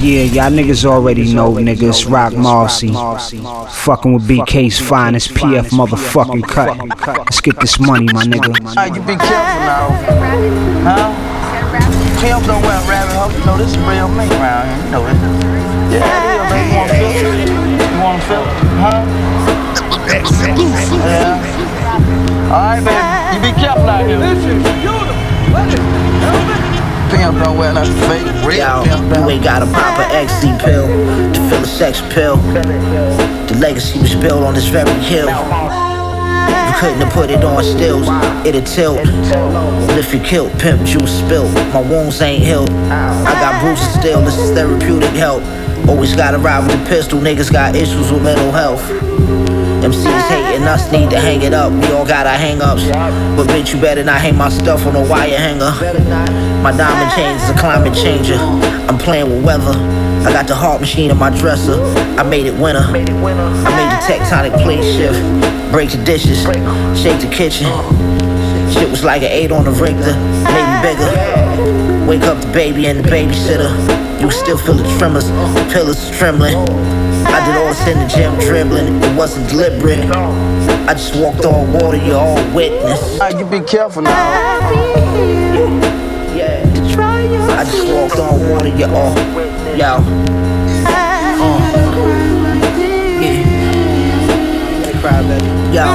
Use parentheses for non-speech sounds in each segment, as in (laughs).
Yeah, y'all niggas already know, niggas. Roc Marci. Fucking with BK's finest PF motherfucking cut. Let's get this money, my nigga. Alright, you be careful now. Huh? Pimp don't wear rabbit hole. You know this is real me around here. You know this. Yeah, it is, man. You wanna feel it? You wanna feel it? Huh? Yeah. Alright, baby. You be careful out here. Pimp nothing fake. Real Yo, pimp you ain't got a pop an XD pill to fill a sex pill. The legacy was built on this very hill. You couldn't have put it on stills, it'd tilt. Lift your kilt, pimp juice spilt. My wounds ain't healed. I got bruises still, this is therapeutic help. Always gotta ride with the pistol, niggas got issues with mental health. MCs hating us, need to hang it up. We all got our hang ups. But bitch, you better not hang my stuff on a wire hanger. My diamond chains is a climate changer. I'm playing with weather. I got the heart machine in my dresser. I made it winter. I made the tectonic plate shift. Break the dishes, shake the kitchen. Shit was like an eight on the Richter, maybe bigger. Wake up the baby and the babysitter. You still feel the tremors, the pillars trembling. I did all this in the gym dribbling, it wasn't deliberate. I just walked on water, you all witness. Alright, you be careful now. Yeah. I just walked on water, you all. Yo. Uh. Yeah. Yo.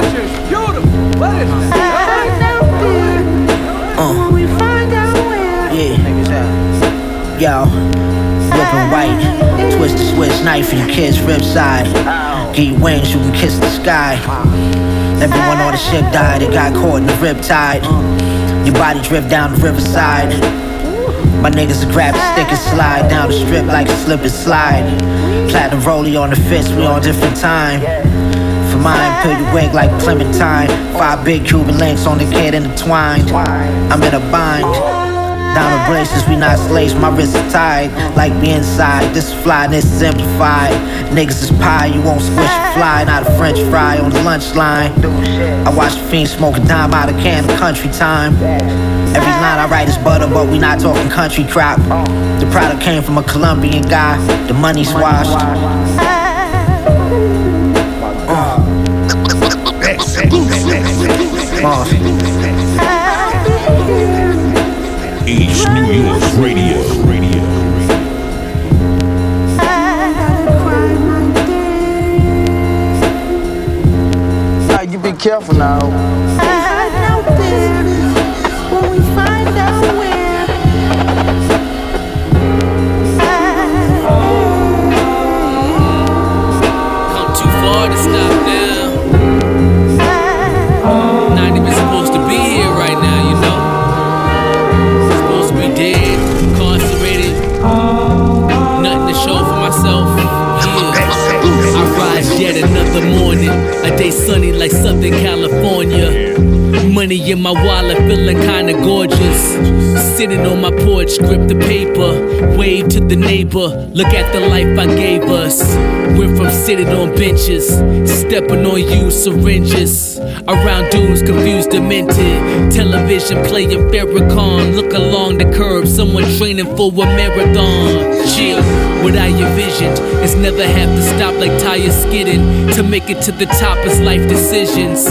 Uh. Yeah. Yo. Whipping white. Twist the switch knife in your kid's rib side. Give you wings, you can kiss the sky. Everyone on the ship died, it got caught in the rip tide. Your body drift down the riverside. My niggas will grab the stick and slide down the strip like a slip and slide. Platinum rollie on the fist, we on different time. For mine, peel your wig like Clementine. Five big Cuban links on the kid intertwined. I'm in a bind. Down braces, we not slaves, my wrists are tied. Like me inside, this is fly, this is amplified. Niggas is pie, you won't squish a fly, not a french fry on the lunch line. I watch the fiend smoke a dime out of can of country time. Every line I write is butter, but we not talking country crop. The product came from a Colombian guy, the money's washed. Uh. East New York Radio. Radio. You be careful now. Sunny like Southern California. Money in my wallet, feeling kinda gorgeous. Sitting on my porch, grip the paper, wave to the neighbor. Look at the life I gave us. Went from sitting on benches, stepping on used syringes. Around dudes confused, demented. Television playing Farrakhan. Look along the curb, someone training for a marathon. Chill, what I envisioned is never have to stop like tires skidding. To make it to the top is life decisions.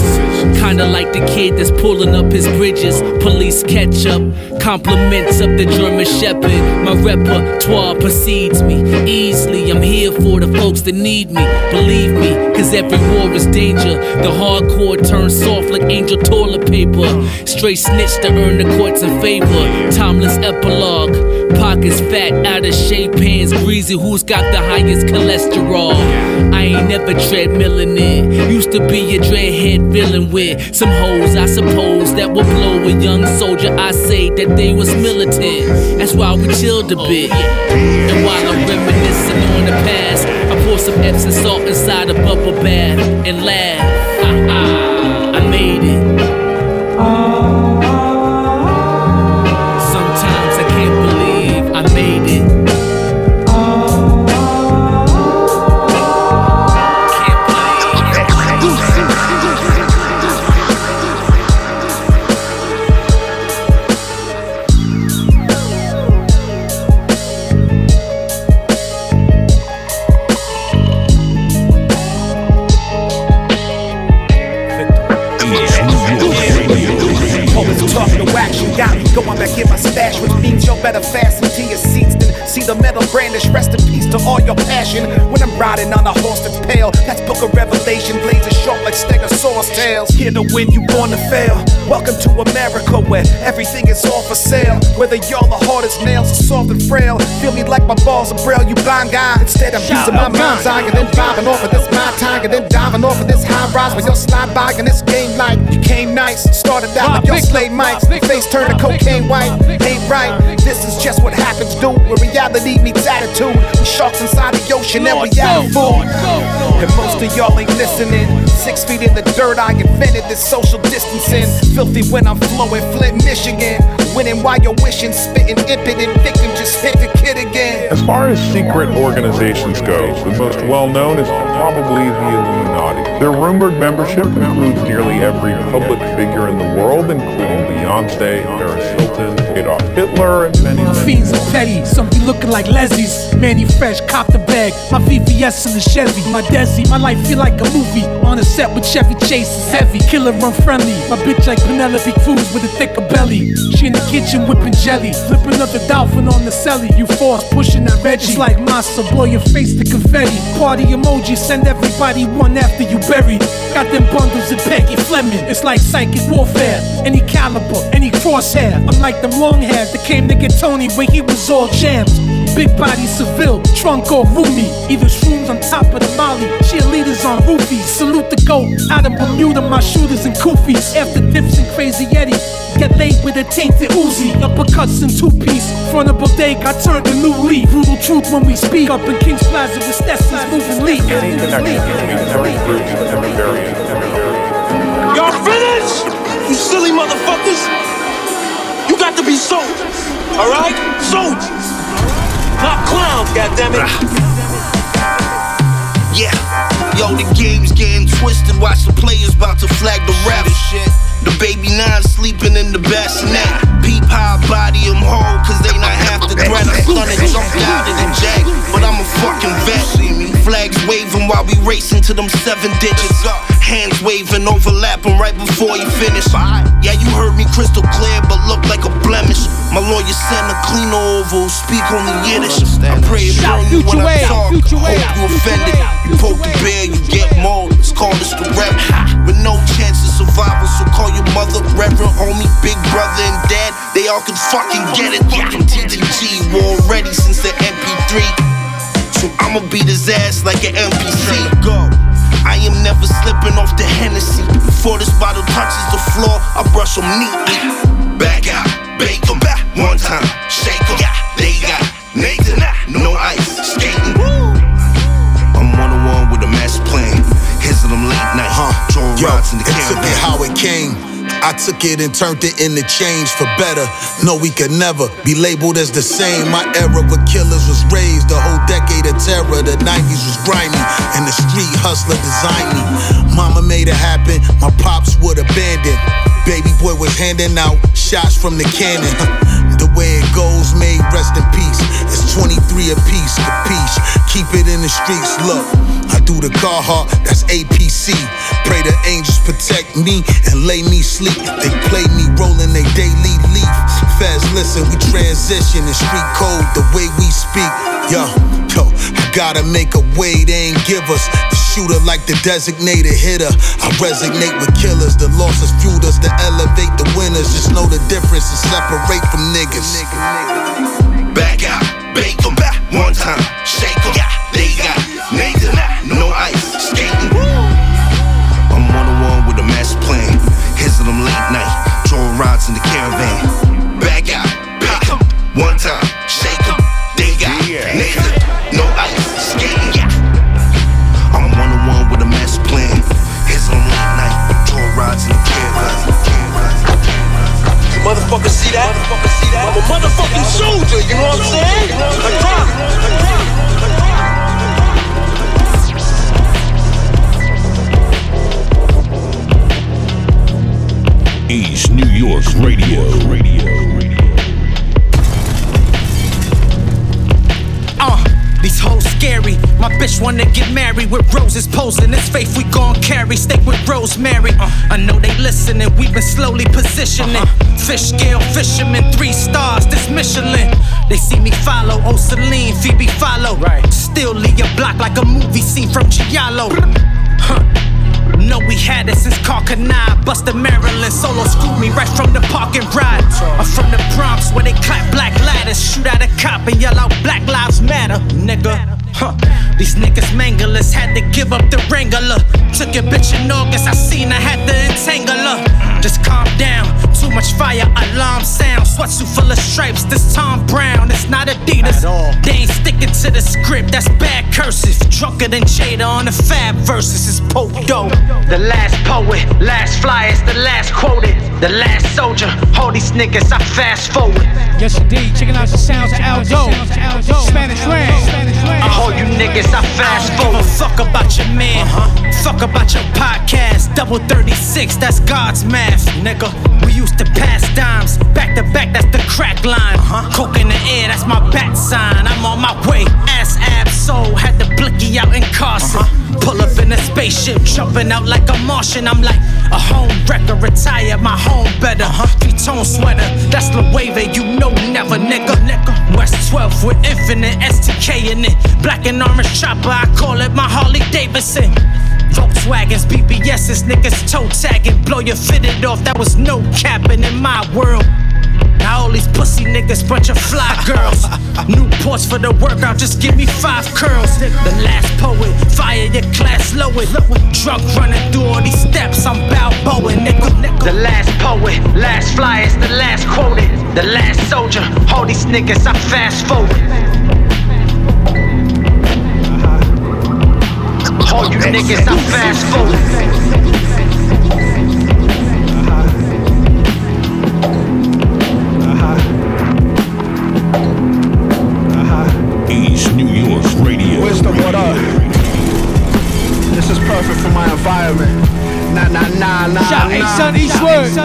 Kinda like the kid that's pulling up his bridges. Police catch up, compliments of the German Shepherd. My repertoire precedes me easily. I'm here for the folks that need me. Believe me, cause every war is danger. The hardcore turns soft like angel toilet paper. Straight snitch to earn the courts in favor. Timeless epilogue. Pockets fat, out of shape, hands greasy. Who's got the highest cholesterol? I ain't never treadmilling it. Used to be a dreadhead villain with some hoes, I suppose, that would blow a young soldier. I say that they was militant. That's why we chilled a bit. And while I'm reminiscing on the past, I pour some Epsom salt inside a bubble bath and laugh. Welcome to America where everything is all for sale. Whether y'all the hardest nails or soft and frail. Feel me like my balls are braille, you blind guy. Instead, I'm using my mind's eye and then vibing off of this my and then diving off of this high rise when y'all slide by in this game like you came nice. Started out like y'all slay mics, face turned to cocaine white. Ain't right, this is just what happens, dude. Where reality meets attitude. We sharks inside the ocean and we out of food. And most of y'all ain't listening. Six feet in the dirt, I invented this social distancing. Filthy when I'm flowing, Flint, Michigan. Winning while you're wishing, spitting impotent victim, just hit the kid again. As far as secret organizations go, the most well known is probably the Illuminati. Their rumored membership includes nearly every public figure in the world, including Beyonce, Paris Hilton, Adolf Hitler, and many, many Fiends are petty, some be looking like Leslie's. Mannie Fresh, cop the bag. My VVS in the Chevy. My Desi, my life feel like a movie. On a set with Chevy Chase is heavy. Killer unfriendly. My bitch like Penelope Cruz with a thicker belly. She in the kitchen whipping jelly. Flipping up the dolphin on the celly. You force pushing that Reggie. It's like massa, blow your face to confetti. Party emoji, send everybody one after you buried. Got them bundles of Peggy Fleming. It's like psychic warfare. Any caliber, any crosshair. I'm like them long hairs that came to get Tony when he was all jammed. Big body Seville, trunk or roomy. Either shrooms on top of the molly, cheerleaders on roofies. Salute the goat, out of Bermuda, my shooters and koofies. After dips and crazy Eddie, get laid with a tainted Uzi. Uppercuts and two piece, front of bodega, I turned a new leaf. Brutal truth when we speak up in King's Plaza with Stessie's moving leaf. any connection between every group and the variant. and the variant. Y'all finished? You silly motherfuckers! You got to be soldiers, alright? Soldiers! Not clowns, goddammit! Yeah, yo, the game's getting twisted. Watch the players about to flag the ref. The baby nine sleeping in the bassinet. Peep high body him whole, cause they not half the threat. I stunning, jumped out of the jag, but I'm a fucking vet. Flags waving while we racing to them seven digits. Hands waving, overlapping right before you finish. Yeah, you heard me crystal clear, but look like a blemish. My lawyer sent a clean oval, speak only Yiddish. I pray it burn you when I talk. Hope you offended. You poke the bear, you get more. It's called us the rep. With no chance of survival, so call your mother, reverend, homie, big brother, and dad. They all can fucking get it. Fucking T to the G, war ready since the MP3. So I'ma beat his ass like an NPC. Go. I am never slipping off the Hennessy. Before this bottle touches the floor, I brush them neatly. Back out, bake them back one time, shake them. They got Nathan, no ice, drawing Yo, rods in the it took it how it came. I took it and turned it into change for better. No, we could never be labeled as the same. My era with killers was raised. The whole decade of terror, the 90s was grimy. And the street hustler designed me. Mama made it happen, my handing out shots from the cannon. (laughs) The way it goes, may rest in peace. It's 23 apiece. Keep it in the streets, look. I do the Carhartt, that's APC. Pray the angels protect me and lay me sleep. They play me rolling they daily leaf. Feds, listen, we transition in street code the way we speak. Yo, yo, I gotta make a way they ain't give us. The shooter like the designated hitter. I resonate with killers. The losses fueled us to elevate the winners. Just know the difference and separate from niggas. Back out, bake them back one time, shake them. They got Nathan, no ice, skating. I'm one on one with a master plan. His them late night, drawing rods in the caravan. Back out, bake them one time, You motherfuckers see that? I'm a motherfucking soldier, you know what I'm saying? I drop. East New York Radio. Radio. Uh, hoes scary. My bitch wanna get married with roses posing. This faith we gon' carry. Steak with rosemary. Uh, I know they listening. we been slowly positioning. Uh-huh. Fish scale fisherman, three stars. This Michelin. They see me follow. Oh, Celine, Phoebe follow. Right. Still leave your block like a movie scene from Giallo. Huh. Know we had it since Carcanine. Buster Maryland, solo screwed me right from the parking ride. I'm from the Bronx where they clap black ladders, shoot at a cop and yell out Black Lives Matter, nigga. Huh. These niggas manglers had to give up the Wrangler. Took your bitch in August, I seen I had to entangle her. Just calm down, too much fire, alarm sound. Sweatsuit full of stripes, this Thom Browne, it's not Adidas. They ain't sticking to the script, that's bad curses. Drunker than Jada on the Fab verses, it's Pope Dope. The last poet, last flyers, the last quoted, the last soldier. All these niggas, I fast forward. Yes, indeed. Checking out the sounds of Al-Doe. Spanish Ran. All you niggas, I fast forward. Fuck about your man. Uh-huh. Fuck about your podcast. Double 36, that's God's math, nigga. We used to pass dimes. Back to back, that's the crack line. Uh-huh. Coke in the air, that's my bat sign. I'm on my way. Ass Ab-Soul, had the blicky out in Carson. Uh-huh. Pull up in a spaceship, jumping out like a Martian. I'm like a home wrecker, retire my home better. Uh-huh. Three tone sweater, that's the wave, you know never, nigga. nigga. West 12 with infinite STK in it. Black and orange chopper, I call it my Harley Davidson. Volkswagens, BBS's, niggas toe tagging. Blow your fitted off, that was no capping in my world. Now all these pussy niggas, bunch of fly (laughs) girls. New ports for the workout, just give me five curls. The last poet, fire your class lowered. Drunk running through all these steps, I'm Balboa, nigga. The last poet, last flyers, the last quoted. The last soldier, all these niggas, I fast forward. All you niggas, I fast forward. East New York's radio. Wizdome, what up? This is perfect for my environment. Nah, nah, nah, nah. Shout nah. Asun Eastwood.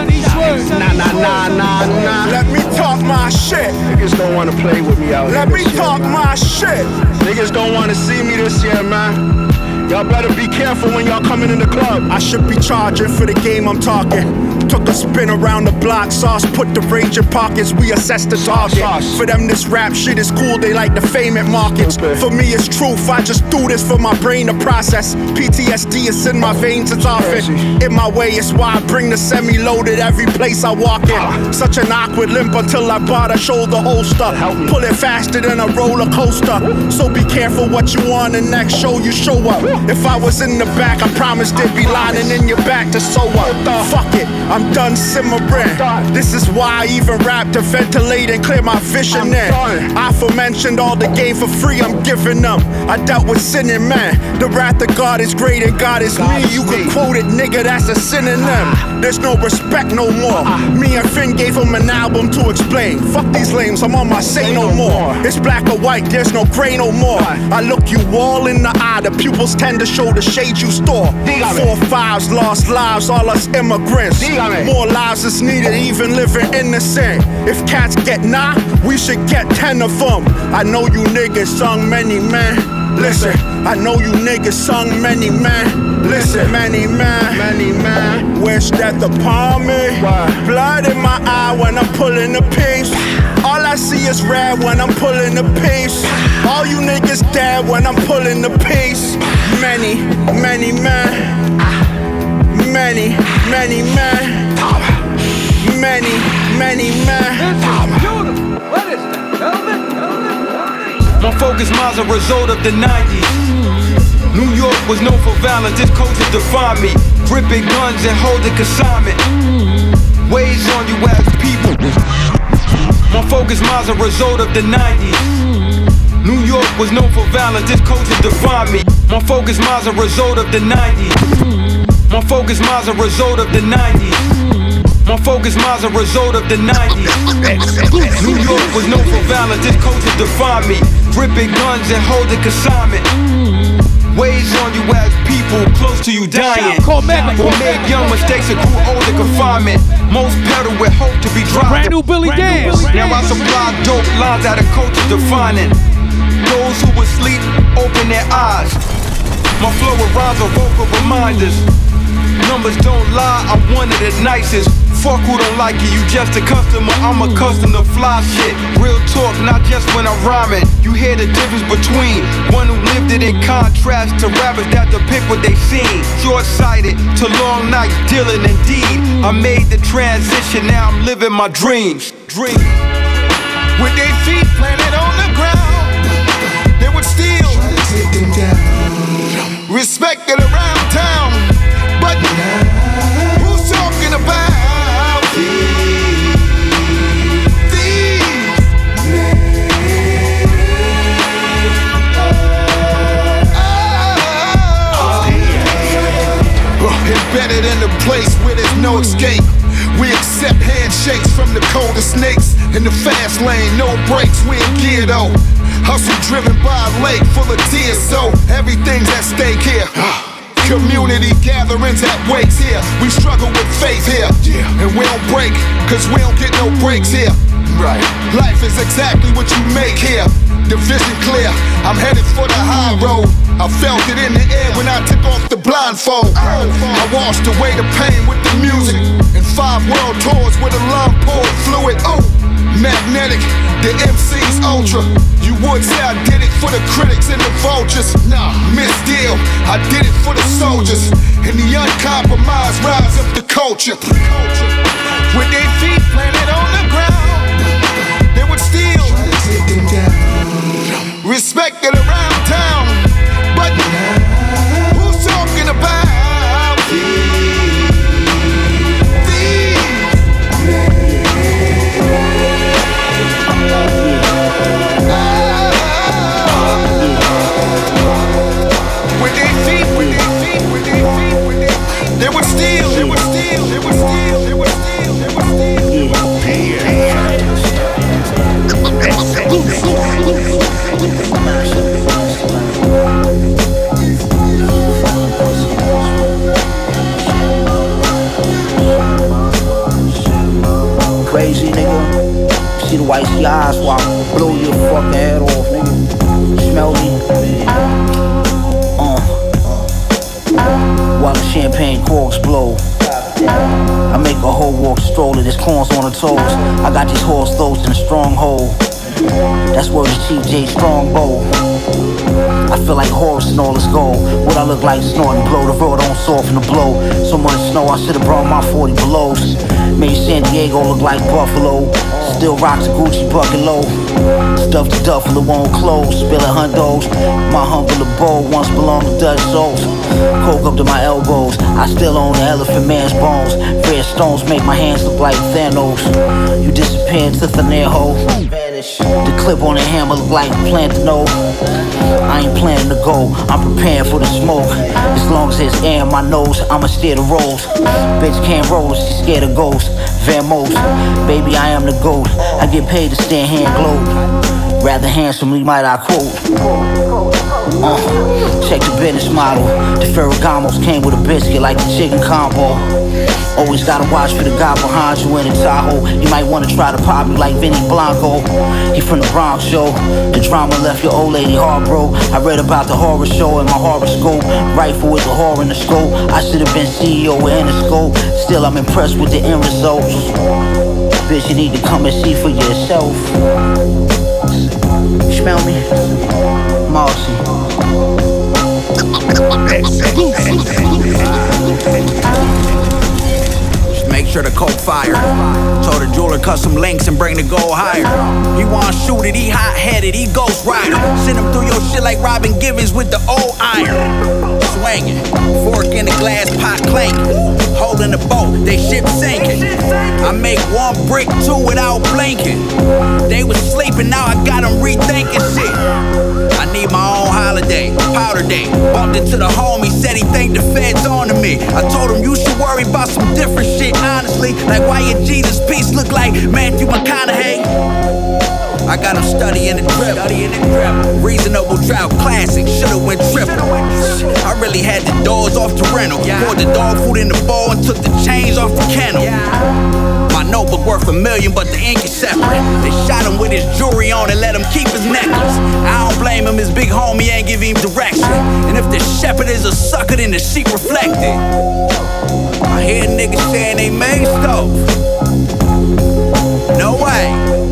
Nah, nah, nah, nah, nah. Let me talk my shit. Niggas don't wanna play with me out Let here. Let me this year, talk man. my shit. Niggas don't wanna see me this year, man. Y'all better be careful when y'all coming in the club. I should be charging for the game I'm talking. Took a spin around the block, sauce put the range in pockets. We assess the target. For them, this rap shit is cool. They like the fame it markets. For me, it's truth. I just do this for my brain to process. PTSD is in my veins. It's often in my way. It's why I bring the semi-loaded every place I walk in. Such an awkward limp until I bought a shoulder holster. Pull it faster than a roller coaster. So be careful what you want. The next show you show up. If I was in the back, I promise there'd be lining in your back to sew up. Fuck it, I'm done simmering. This is why I even rap to ventilate and clear my vision. I'm Then done. I aforementioned all the game for free. I'm giving them. I dealt with sinning man. The wrath of God is great and God is God me. is You. Ah. quote it, nigga. That's a synonym. There's no respect no more. Me and Finn gave him an album to explain. Fuck these lames. I'm on my say no more. It's black or white. There's no gray no more. I look you all in the eye. The pupils tend to show the shade you store. Dígame. Four fives, lost lives, all us immigrants. Dígame. More lives is needed, even living innocent. If cats get nine, we should get ten of them. I know you niggas sung many men. Listen, I know you niggas sung many men. Listen, many men, many men. Wish death upon me. Blood in my eye when I'm pulling the piece. All I see is red when I'm pulling the piece. All you niggas dead when I'm pulling the piece. Many, many men. Many, many men. Many, many men. My focus mine's a result of the 90s. New York was known for violence, this culture defined me. Gripping guns and holding consignment. Weighs on you as people. My focus mine's a result of the 90s. New York was known for violence, this culture defined me. My focus mine's a result of the 90s. My focus mine's a result of the 90s. My focus mine's a result of the 90s. New York was known for violence, this culture defined me. Gripping guns and holding consignment. Weighs on you as people close to you dying. Cormega. Or made young mistakes and grew old in confinement. Most pedal with hope to be dropped. Brand new Billy Danze. Now I supply dope lines that a culture defining. Those who would sleep open their eyes. My flow of rhymes are vocal reminders. Numbers don't lie, I'm one of the nicest. Fuck who don't like you, you just a customer. I'm accustomed to fly shit. Real talk, not just when I'm rhyming. You hear the difference between one who lived it in contrast to rappers that depict what they seen. Short sighted to long nights, dealing indeed. I made the transition, now I'm living my dreams. Dreams. With their feet planted on the ground, they would still try to take them down. Respected around place where there's no escape. We accept handshakes from the coldest snakes. In the fast lane, no brakes, we in gear though. Hustle driven by a lake full of tears, so everything's at stake here. (sighs) Community gatherings at wakes here. We struggle with faith here. And we don't break, cause we don't get no breaks here. Right. Life is exactly what you make here. The vision clear. I'm headed for the high road. I felt it in the air when I took off the blindfold. I washed away the pain with the music. And five world tours with a love poured fluid. Oh, magnetic. The MC's ultra. You would say I did it for the critics and the vultures. Nah, miss deal. I did it for the soldiers. And the uncompromised rise of the culture. With their feet planted on the ground, they would them down. Respected around The eyes while I blow your fucking head off, nigga. Smell me? Uh. While the champagne corks blow. I make a whole walk stroller, there's corns on the toes. I got these horse throats in a stronghold. That's where the Chief Jay Strongbow. I feel like Horace and all this gold. What I look like snorting blow, the road on soften the blow. So much snow, I should've brought my 40 belows. Made San Diego look like Buffalo. Still rocks a Gucci bucket low. Stuffed the duffel, it won't close. Spilling hundos. My humble bowl once belonged to Dutch souls. Coke up to my elbows. I still own the elephant man's bones. Red stones make my hands look like Thanos. You disappear into thin air hole. The clip on the hammer look like plant to know. I ain't planning to go, I'm preparing for the smoke. As long as there's air in my nose, I'ma steer the rolls. Bitch can't roll, she scared of ghosts. Van Most, baby, I am the goat. I get paid to stand here and gloat. Rather handsomely, might I quote. Uh, check the business model. The Ferragamos came with a biscuit like the chicken combo. Always gotta watch for the guy behind you in the Tahoe. You might wanna try to pop like Vinny Blanco. He from the Bronx show. The drama left your old lady hard, bro. I read about the horror show in my horoscope. Rifle with the horror in the scope. I should have been CEO with Interscope. Still, I'm impressed with the end results. Bitch, you need to come and see for yourself. You smell me? Marcy. Just make sure the coke fire. Told the jeweler cut some links and bring the gold higher. He want shoot it, he hot headed, he ghost rider. Send him through your shit like Robin Givens with the old iron. Swinging, fork in the glass pot clanking. Holding the boat, they ship sinking. I make one brick, two without blinking. They was sleeping, now I got them rethinking shit. I need my own holiday, powder day. Bumped into the homie, said he think the feds on to me. I told him you should worry about some different shit, honestly. Like why your Jesus piece look like Matthew McConaughey. I got him studying the drip. Reasonable drought, classic. Should've went triple. I really had the doors off the rental. Poured the dog food in the bowl and took the chains off the kennel. My notebook worth a million, but the ink is separate. They shot him with his jewelry on and let him keep his necklace. I don't blame him, his big homie ain't give him direction. And if the shepherd is a sucker then the sheep reflected. I hear niggas saying they made stove. No way.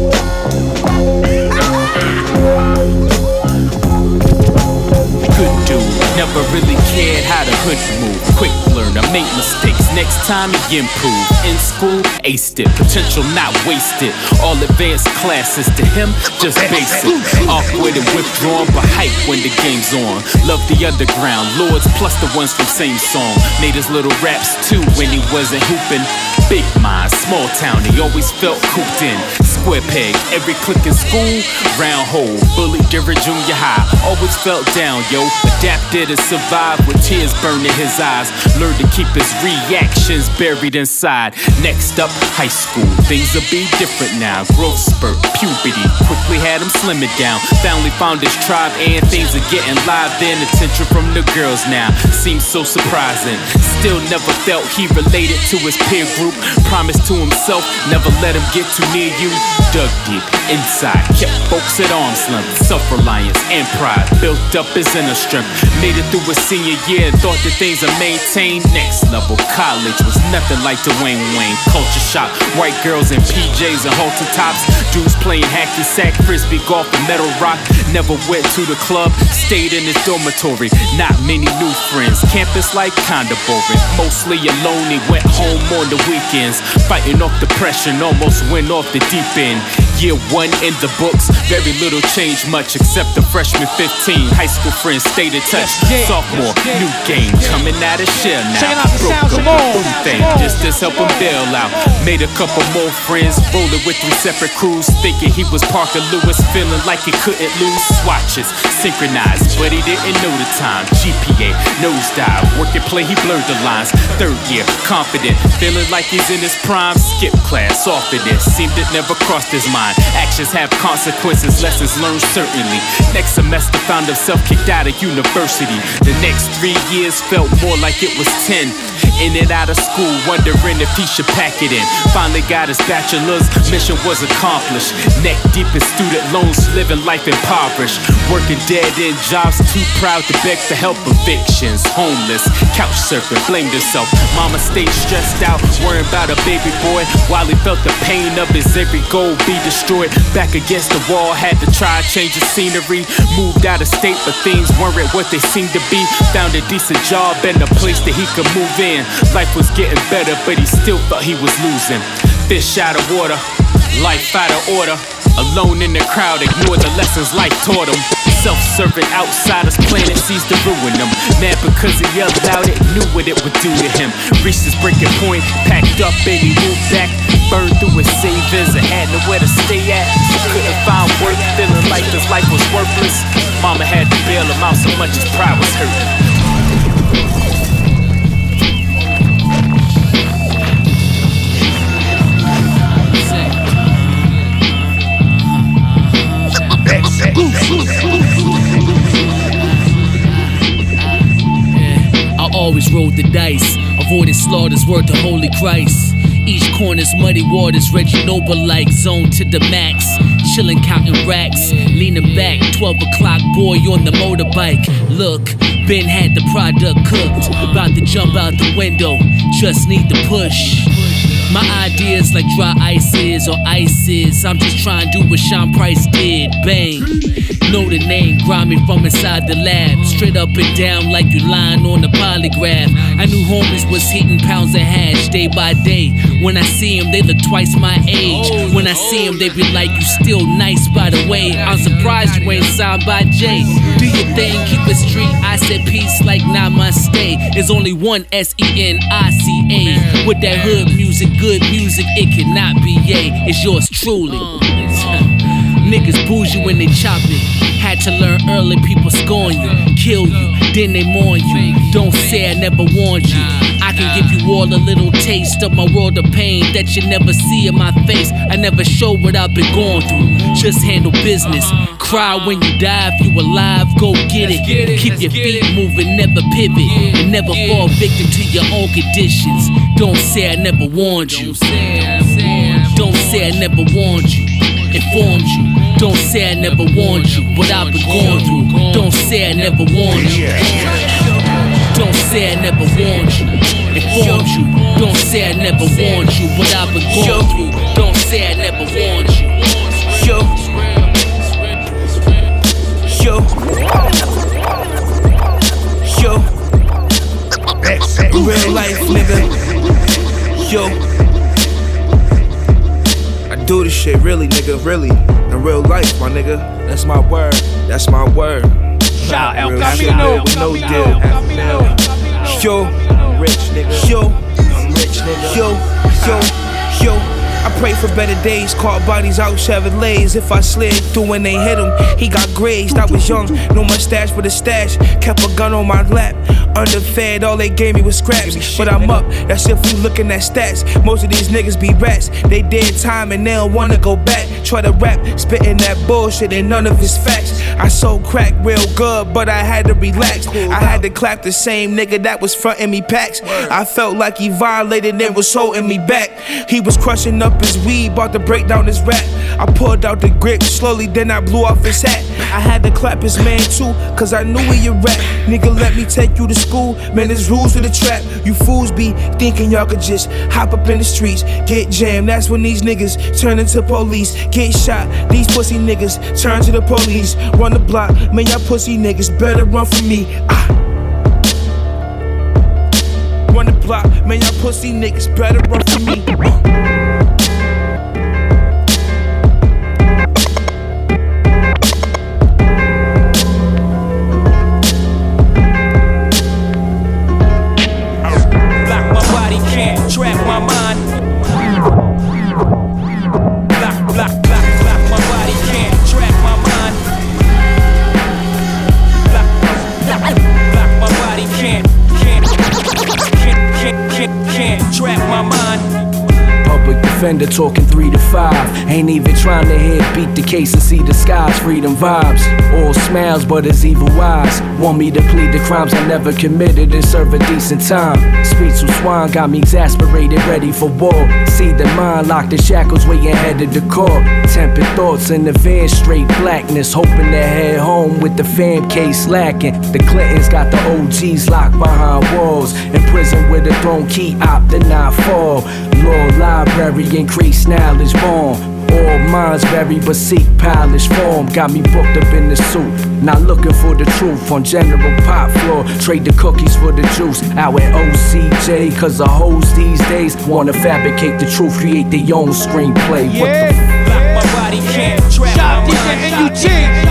Never really cared how the hood move. Quick learner, make mistakes, next time he improve. In school, aced it, potential not wasted. All advanced classes to him, just basic. Awkward and withdrawn, but hype when the game's on. Love the underground, lords plus the ones from same song. Made his little raps too when he wasn't hooping. Big mind, small town, he always felt cooped in. Square peg, every click in school, round hole. Bully during junior high, always felt down, yo. Adapted and survived with tears burning his eyes. Learned to keep his reactions buried inside. Next up, high school. Things will be different now. Growth spurt, puberty, quickly had him slimming down. Finally found his tribe and things are getting live. Then attention from the girls now seems so surprising. Still never felt he related to his peer group. Promised to himself, never let him get too near you. Dug deep inside, kept folks at arm's length. Self reliance and pride built up his inner strength. Made it through his senior year and thought that things are maintained. Next level college was nothing like Dwayne Wayne. Culture shock, white girls in PJs and halter tops. Dudes playing hacky sack, frisbee golf, and metal rock. Never went to the club, stayed in his dormitory. Not many new friends. Campus life kinda boring. Mostly alone, he went home on the weekends. Fighting off depression, almost went off the deep end. Spain. Year one in the books, very little changed much except the freshman 15. High school friends stayed in touch. Sophomore, new game, coming out of shell now. Checking out the Broke sounds up of with Mo. Boom thing, just to help him bail out. Made a couple more friends, rolling with three separate crews. Thinking he was Parker Lewis, feeling like he couldn't lose. Swatches synchronized, but he didn't know the time. GPA, nosedive, work and play, he blurred the lines. Third year, confident, feeling like he's in his prime. Skip class, off of this, seemed it never crossed his mind. Actions have consequences, lessons learned certainly. Next semester, found himself kicked out of university. The next three years felt more like it was 10. In and out of school, wondering if he should pack it in. Finally got his bachelor's, mission was accomplished. Neck deep in student loans, living life impoverished. Working dead end jobs, too proud to beg for help. Evictions, homeless, couch surfing, blamed himself. Mama stayed stressed out, worrying about a baby boy. While he felt the pain of his every goal be destroyed. Back against the wall, had to try change the scenery. Moved out of state, but things weren't what they seemed to be. Found a decent job and a place that he could move in. Life was getting better, but he still thought he was losing. Fish out of water, life out of order. Alone in the crowd, ignore the lessons life taught him. Self-serving outsiders, planet sees to ruin him. Mad because he yelled out, it knew what it would do to him. Reached his breaking point, packed up and he moved back. Burned through his savings and had nowhere to stay at. Couldn't find work, feeling like his life was worthless. Mama had to bail him out so much his pride was hurt. I always rolled the dice, avoided slaughters, word to Holy Christ. Each corner's muddy waters, Reggie Noble like zone to the max. Chillin' counting racks, leaning back, 12 o'clock boy on the motorbike. Look, Ben had the product cooked, about to jump out the window, just need to push. My ideas like dry ice is or ice is. I'm just trying to do what Sean Price did. Bang. Know the name, grind me from inside the lab. Straight up and down like you lying on the polygraph. I knew homies was hitting pounds of hash day by day. When I see them, they look twice my age. When I see them, they be like, You still nice by the way. I'm surprised you ain't signed by Jay. Do your thing, keep it street. I said peace like namaste. There's only one S E N I C A. With that hood music, good music, it cannot be yay. It's yours truly. Uh, Niggas bougie when they chop it. Had to learn early, people scorn you, kill you, then they mourn you. Don't say I never warned you. I can give you all a little taste of my world of pain that you never see in my face. I never show what I've been going through. Just handle business. Cry when you die if you alive, go get it. Keep your feet moving, never pivot, and never fall victim to your own conditions. Don't say I never warned you. Don't say I never warned you. Informed you. Don't say I never warned you. What I've been going through. Don't say I never warned you. Don't say I never warned you. Informed you. Don't say I never warned you. What I've been going through. Don't say I never warned you. Yo. Yo. Yo. Real life, nigga. Yo. Do this shit really, nigga, really. In real life, my nigga. That's my word. That's my word. Shout Real El shit, Camino, no deal. Yo. Rich nigga. Yo. I'm rich nigga. Yo. Yo. Yo. I pray for better days, caught bodies out Chevrolets. If I slid through when they hit him, he got grazed. I was young, no mustache but a stash. Kept a gun on my lap. Underfed, all they gave me was scraps. But I'm up, that's if we looking at stats. Most of these niggas be rats. They did time and they don't wanna go back. Try to rap, spitting that bullshit and none of it's facts. I sold crack real good, but I had to relax. I had to clap the same nigga that was fronting me packs. I felt like he violated and was holding me back. He was crushing up his weed, about to break down his rap. I pulled out the grip slowly, then I blew off his hat. I had to clap his man too, cause I knew where you at. Nigga, let me take you to school. Man, there's rules to the trap. You fools be thinking y'all could just hop up in the streets, get jammed. That's when these niggas turn into police, get shot. These pussy niggas turn to the police, run the block. Man, y'all pussy niggas better run from me. Ah. Run the block, man, y'all pussy niggas better run from me. Block defender talking three to five. Ain't even trying to hit beat the case and see the skies. Freedom vibes. All smiles, but it's evil wise. Want me to plead the crimes I never committed and serve a decent time. Speech with swine got me exasperated, ready for war. See the mind locked in shackles, waiting headed to court. Tempered thoughts in the van, straight blackness. Hoping to head home with the fam case lacking. The Clintons got the OGs locked behind walls. In prison with a throne key op, the not fall. Law library, increase knowledge bomb. All minds vary, but seek polished form. Got me booked up in the suit. Not looking for the truth on general pop floor. Trade the cookies for the juice. Out at OCJ, cause the hoes these days wanna fabricate the truth, create their own screenplay. What the f- Block my body, can't trap Shout my DJ mind.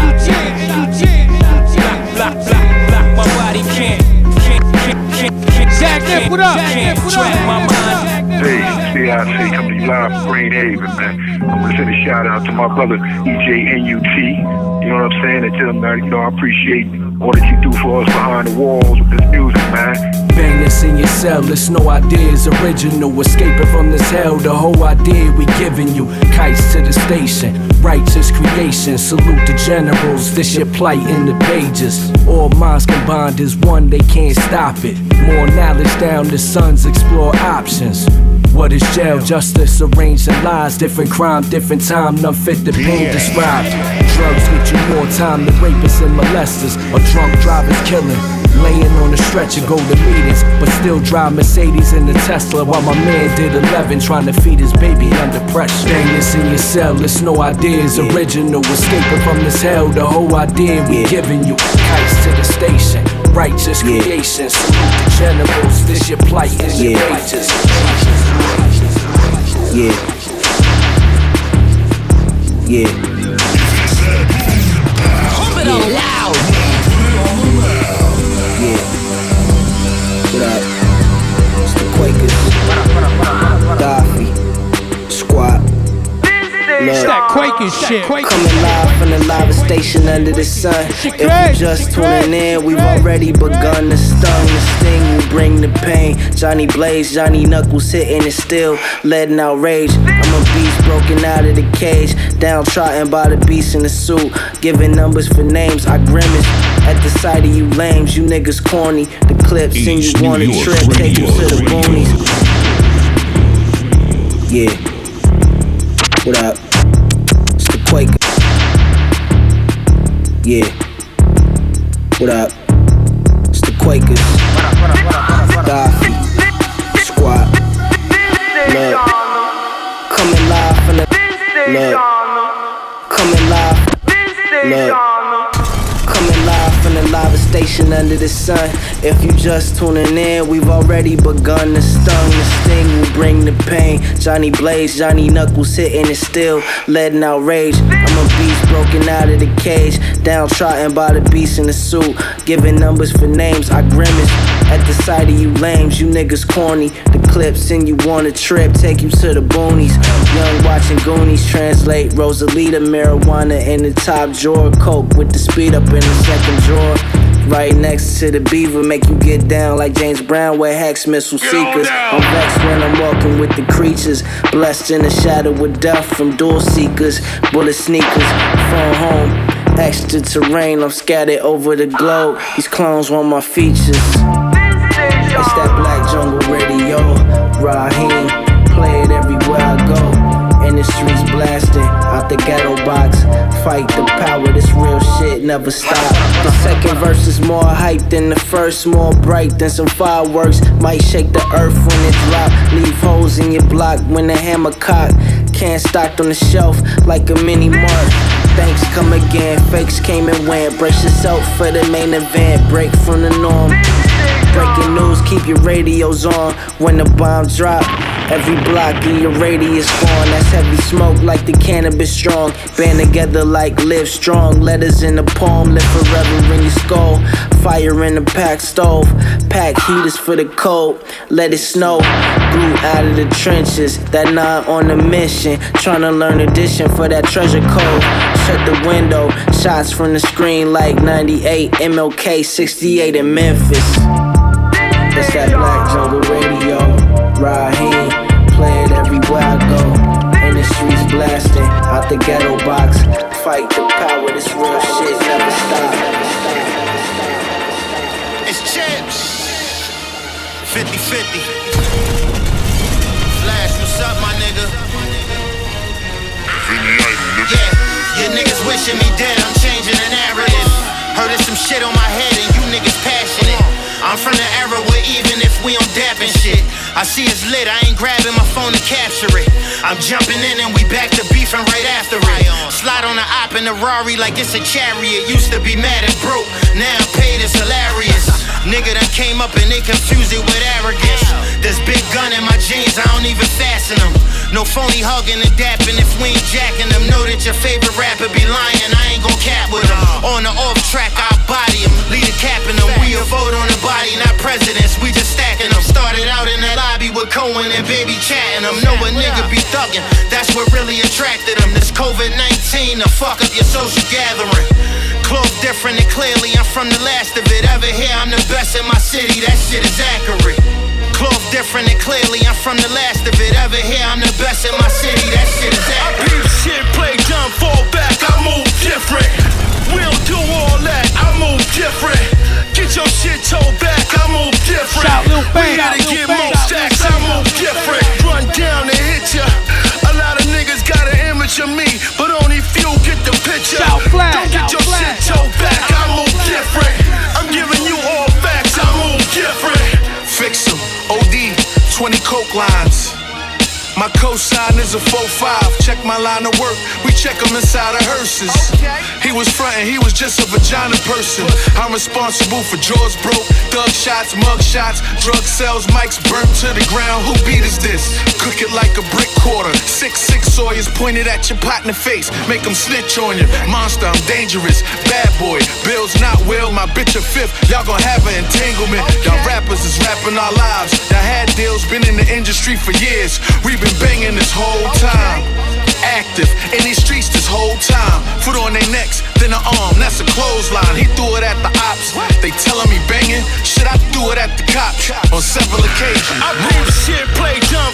CIC coming to live from Green Haven, man. I'm gonna send a shout out to my brother EJ NUT. You know what I'm saying? And tell him that, you know, I appreciate all that you do for us behind the walls with this music, man. Bang in your cell, it's no ideas original. Escaping from this hell, the whole idea we giving you. Kites to the station, righteous creation. Salute the generals, this your plight in the pages. All minds combined is one, they can't stop it. More knowledge down, the sons explore options. What is jail? Justice arranged in lies. Different crime, different time, none fit the pain described. Drugs get you more time than rapists and molesters. Or drunk drivers killing. Laying on the stretcher, go to meetings, but still drive Mercedes in the Tesla while my man did 11 trying to feed his baby under pressure. Bang this in your cell, it's no ideas original. Escaping from this hell, the whole idea we giving you. Kites to the station, righteous creation. Salute the generals, this your plight, is your Yeah. righteous. Yeah. Yeah. Pump it on It's that Quaking shit. Coming live from the live station under the sun. If you just tuning in, we've already begun to stun. The sting will bring the pain. Johnny Blaze, Johnny Knuckles hitting it still, letting out rage. I'm a beast broken out of the cage, downtrodden by the beast in the suit. Giving numbers for names, I grimace at the sight of you lames. You niggas corny. The clips and you want a New York trip, take you to the Radio. boonies. Yeah. What up? Quaker. Yeah. What up? It's the Quakers. Daffy. Squat. Look. Coming live from the. Look. Coming live. Look. Coming live from the live station under the sun. If you just tuning in, we've already begun to stung. The sting will bring the pain. Johnny Blaze, Johnny Knuckles hitting it still, letting out rage. I'm a beast broken out of the cage, downtrodden by the beast in the suit. Giving numbers for names, I grimace at the sight of you lames. You niggas corny. The clips send you on a trip, take you to the boonies. Young watching Goonies translate. Rosalita marijuana in the top drawer, coke with the speed up in the second drawer. Right next to the beaver, make you get down like James Brown with hex missile seekers. I'm vexed when I'm walking with the creatures, blessed in the shadow with death from door seekers, bullet sneakers, phone home. Extra terrain, I'm scattered over the globe. These clones want my features. It's that black jungle radio, Raheem. Play it everywhere I go. In the streets blasting, out the ghetto box. Fight the power, this real shit never stop. The second verse is more hype than the first, more bright than some fireworks. Might shake the earth when it drop. Leave holes in your block when the hammer cock. Can't stock on the shelf like a mini mart. Thanks come again, fakes came and went. Brace yourself for the main event, break from the norm. Breaking news, keep your radios on when the bomb drop. Every block in your radius gone. That's heavy smoke like the cannabis strong. Band together like live strong. Letters in the palm, live forever in your skull. Fire in the pack stove. Pack heaters for the cold. Let it snow. Grew out of the trenches. That nine on the mission. Tryna learn addition for that treasure code. Shut the window. Shots from the screen like 98. MLK 68 in Memphis. It's that Black Jungle Radio. Raheem, play it everywhere I go. In the streets blasting, out the ghetto box. Fight the power, this real shit never stop. It's Chipps. 50 50. Flash, what's up, my nigga? Yeah, your niggas wishing me dead, I'm changing the narrative. Heard of some shit on my head and you niggas passionate. I'm from the era where even if we on dap and shit, I see it's lit, I ain't grabbing my phone to capture it. I'm jumping in and we back to beefing right after it. Slide on the op in the Rari like it's a chariot. Used to be mad and broke, now I'm paid, it's hilarious. Nigga that came up and they confuse it with arrogance. This big gun in my jeans, I don't even fasten them. No phony hugging and dapping if we ain't jacking them. Know that your favorite rapper be lying, I ain't gon' cap with him. On the off track, I body him. Lead a cap in them. We a vote on the body, not presidents. We just stacking them. Started out in the lobby with Cohen and baby chatting them. Know a nigga be thugging, that's what really attracted them. This COVID 19 to fuck up your social gathering. Clothes different and clearly I'm from the last of it. Ever here, I'm the best in my city? That shit is accurate. Clothes different and clearly I'm from the last of it. Ever hear I'm the best in my city? That shit is accurate. I peep shit, play dumb, fall back. I move different. We don't do all that. I move different. Get your shit told back. I move different. Shout Lil we Bang. here to Shout get Lil more stacks. I move different. Run down and hit ya. A lot of niggas got an image of me, but only few get the picture. Shout Flag. Don't get your Flag. shit told back. I move different. 20 coke lines. My cosign is a 4-5. Check my line of work. We check check 'em inside of hearses. He was frontin', he was just a vagina person. I'm responsible for drawers broke, thug shots, mug shots, drug sales, mics burnt to the ground. Who beat is this? Cook it like a brick quarter. Six six sawyers pointed at your pot in the face. Make 'em snitch on you. Monster, I'm dangerous. Bad boy, bills not will. My bitch a fifth. Y'all gon' have an entanglement. Y'all rappers is rapping our lives. Y'all had deals, been in the industry for years. We've been banging this whole time. Active in these streets this whole time. Foot on their necks, then an arm, that's a clothesline. He threw it at the ops. They telling me banging. Shit, I threw it at the cops on several occasions. I move shit, play dumb,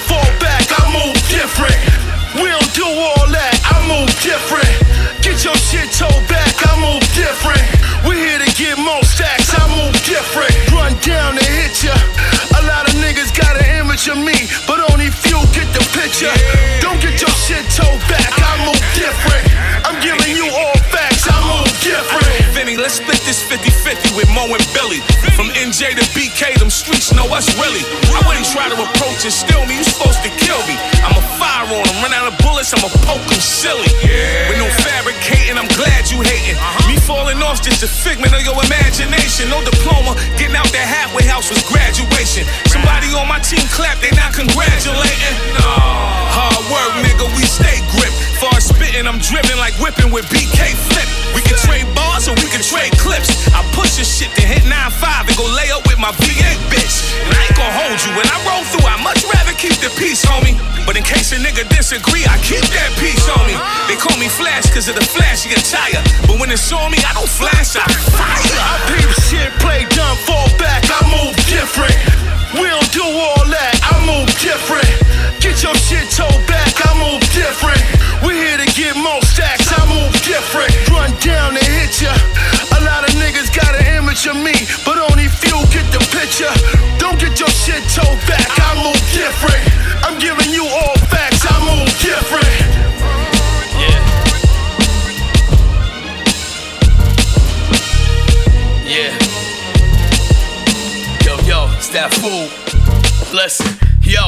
with Mo and Billy. From NJ to BK, them streets know us really. I wouldn't try to approach and steal me, you supposed to kill me. I'm a fire on them, run out of bullets, I'ma poke them silly. With no fabricating, I'm glad you hating. Uh-huh. Me falling off's just a figment of your imagination. No diploma, getting out that halfway house was graduation. Somebody on my team clap, they not congratulating. No. Hard work, nigga, we stay grip. Far spitting, I'm driven like whipping with BK flip. We can trade bars or we can trade clips. I push this shit to hit 9-5 and go lay up with my VA bitch. And I ain't gon' hold you. When I roll through, I much rather keep the peace, homie. But in case a nigga disagree, I keep that peace on me. They call me Flash cause of the flashy attire. But when it's on me, I don't flash, I fire. I peep shit, play dumb, fall back, I move different. We don't do all that, I move different. Get your shit told back, I move different. We here to get more stacks, I move different. Run down and hit ya. A lot of niggas got an image of me, but the. Don't get your shit told back, I move different. I'm giving you all facts, I move different. Yeah. Yo, yo, it's that fool. Listen, yo,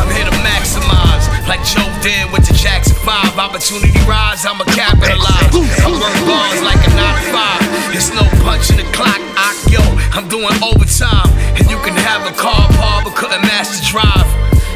I'm here to maximize. Like Joe did with the Jackson 5. Opportunity rise, I'ma capitalize. I work bars like a 9 to 5. There's no punch in the clock, I, yo, I'm doing overtime. And you can have a car, Paul, but couldn't master drive.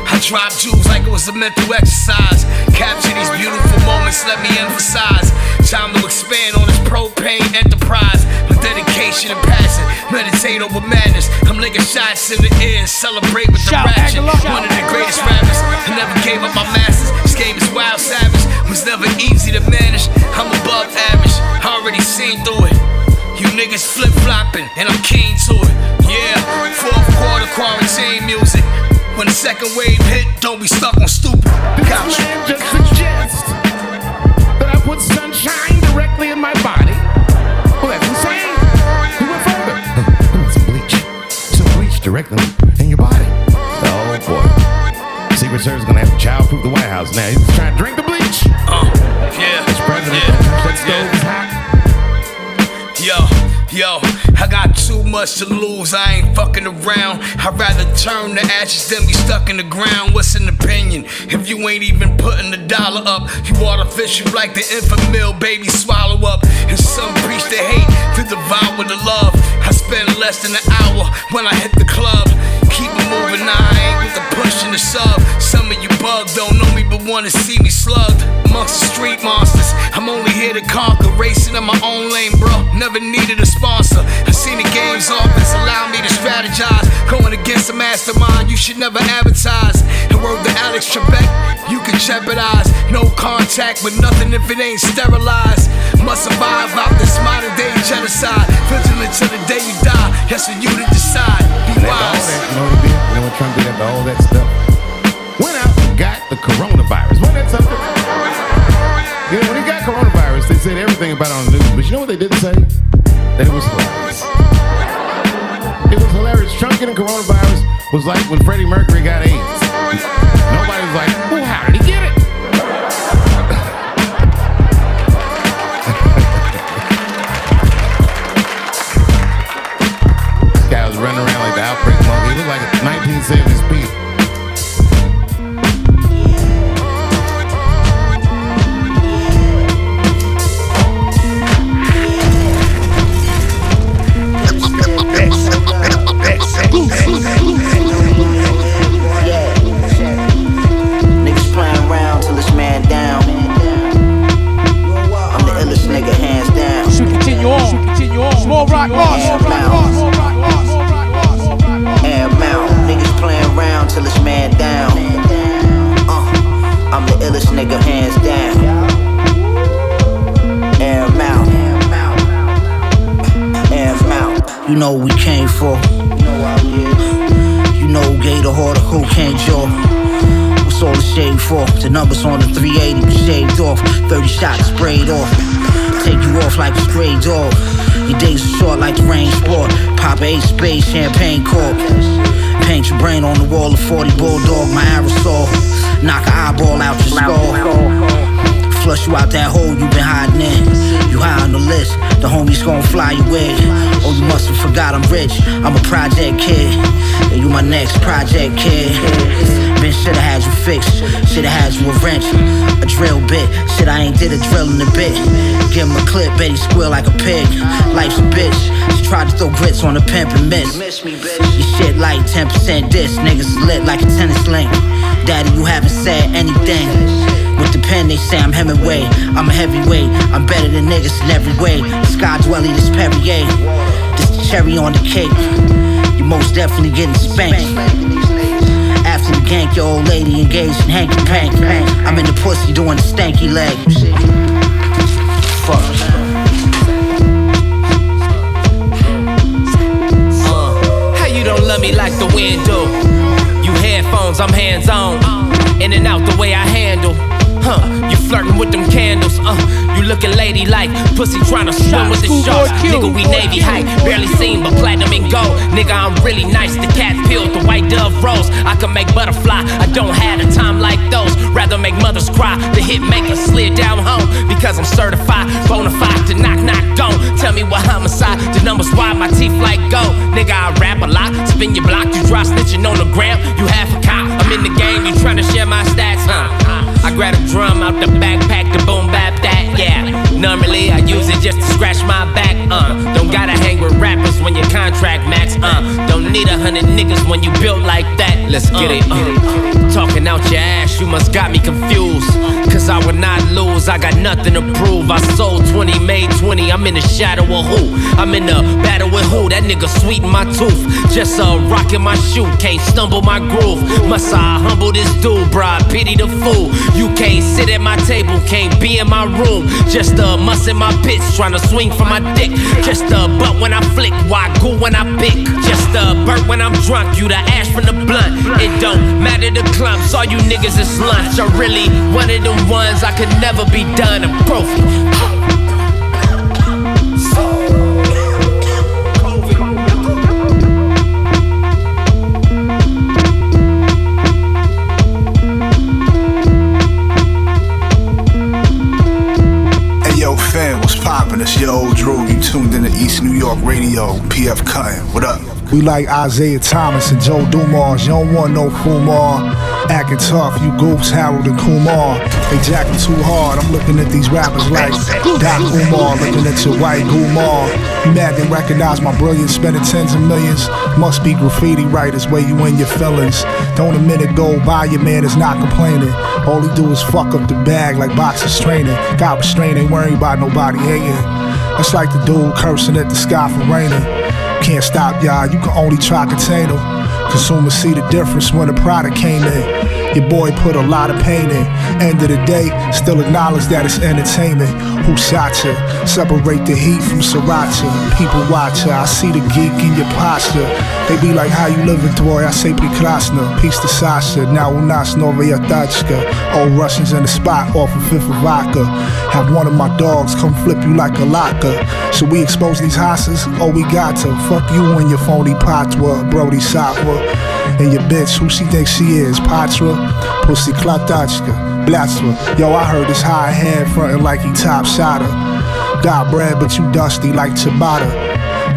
I drop jewels like it was a mental exercise. Capture these beautiful moments, let me emphasize. Time to expand on this propane enterprise. With dedication and passion, meditate over madness. I'm licking shots in the air, celebrate with the ratchet. Agallah. One of the greatest rappers. I never gave up my masters. This game is wild savage. Was never easy to manage. I'm above average. I Already seen through it. You niggas flip flopping, and I'm keen to it. Yeah, fourth quarter quarantine music. When the second wave hit, don't be stuck on stupid. Couch. man just suggests that I put sunshine directly in my body. Directly in your body. Oh boy. Secret Service is gonna have to childproof the White House now. He's trying to drink the bleach. Uh, yeah. Mr. President, that stove is hot. Yo, yo, I got too much to lose. I ain't fucking around. I'd rather turn to ashes than be stuck in the ground. What's an opinion? If you ain't even putting the dollar up, you artificial like the infant baby, swallow up. And some preach the hate to devour the love. I spend less than an hour when I hit the club. Moving, I ain't with the push and the sub. Some of you bugs don't know me but wanna see me slugged amongst the street monsters. I'm only here to conquer, racing in my own lane, bro. Never needed a sponsor. I seen the game's office allow me to strategize. Going against a mastermind, you should never advertise. And word to Alex Trebek, you can jeopardize. No contact with nothing if it ain't sterilized. Must survive out this modern day genocide. Vigilant till the day you die. That's for you to decide. All that, you know what Trump did all that stuff? Got the coronavirus. That something? You know, when he got coronavirus, they said everything about on the news. But you know what they didn't say? That it was hilarious. It was hilarious. Trump getting coronavirus was like when Freddie Mercury got AIDS. Like a 1970s Pete. I'm a project kid. And you my next project kid. Been shoulda had you fixed, shoulda had you a wrench, a drill bit. Shit, I ain't did a drill in a bit. Give him a clip, bet he squeal like a pig. Life's a bitch. She tried to throw grits on the pimp and miss. Your shit like 10% diss, niggas lit like a tennis link. Daddy, you haven't said anything. With the pen, they say I'm Hemingway. I'm a heavyweight. I'm better than niggas in every way. Sky Dwelly, this Perrier. Cherry on the cake. You most definitely getting spanked. After the gank, your old lady engaged in hanky pank. I'm in the pussy doing the stanky leg. Fuck. How you don't love me like the wind do? You headphones, I'm hands on. In and out the way I handle. Huh, you flirting with them candles. Uh, you looking ladylike. Pussy trying to swim with the sharks. Nigga, we Navy high. Barely seen, but platinum and gold. Nigga, I'm really nice. The cat peeled, the white dove rose. I can make butterfly. I don't have a time like those. Rather make mothers cry. The hit maker slid down home. Because I'm certified, bona fide to knock, knock, gone. Tell me what homicide. The numbers why my teeth like gold. Nigga, I rap a lot. Spin your block. You drop snitching on the gram. You half a cop. I'm in the game. You trying to share my stats, huh? Grab a drum out the backpack to boom yeah. Normally I use it just to scratch my back, uh. Don't gotta hang with rappers when your contract max, uh. Don't need a hundred niggas when you built like that. Let's get it, uh. Talking out your ass, you must got me confused. Cause I would not lose, I got nothing to prove. I sold 20, made 20, I'm in the shadow of who? I'm in the battle with who? That nigga sweet in my tooth. Just a rock in my shoe, can't stumble my groove. Must I humble this dude, bruh? Pity the fool. You can't sit at my table, can't be in my room. Just a muss in my pits, trying to swing for my dick. Just a butt when I flick, why go when I pick? Just a burp when I'm drunk, you the ash from the blunt. It don't matter the clumps, all you niggas is lunch. I really one of them ones I could never be done. I'm trophy. It's your old Droog. You tuned in to East New York Radio. PF Cuttin. What up? We like Isaiah Thomas and Joe Dumars. You don't want no Fumar. Acting tough, you goofs, Harold and Kumar. They jacking too hard. I'm looking at these rappers like Doc Umar, looking at your white Gumar. You mad they recognize my brilliance, spending tens of millions? Must be graffiti writers where you in your feelings. Don't a minute go by, your man is not complaining. All he do is fuck up the bag like boxers training. Got restraint, ain't worried about nobody hating. That's like the dude cursing at the sky for raining. Can't stop y'all, you can only try contain them. Consumers see the difference when the product came in. Your boy put a lot of pain in. End of the day, still acknowledge that it's entertainment. Who shot you? Separate the heat from sriracha. People watch ya. I see the geek in your posture. They be like, how you living, boy? I say прекрасно. Peace to Sasha. Now у нас новая тачка. Old Russians in the spot off of Fifth of Vodka. Have one of my dogs come flip you like a locker. Should we expose these hosses? Oh, we got to. Fuck you and your phony patwa, Brody Satwa. And your bitch, who she thinks she is? Patra? Pussy Klatachka. Blatstva. Yo, I heard this high hand frontin' like he top shotter. Got bread, but you dusty like Tabata.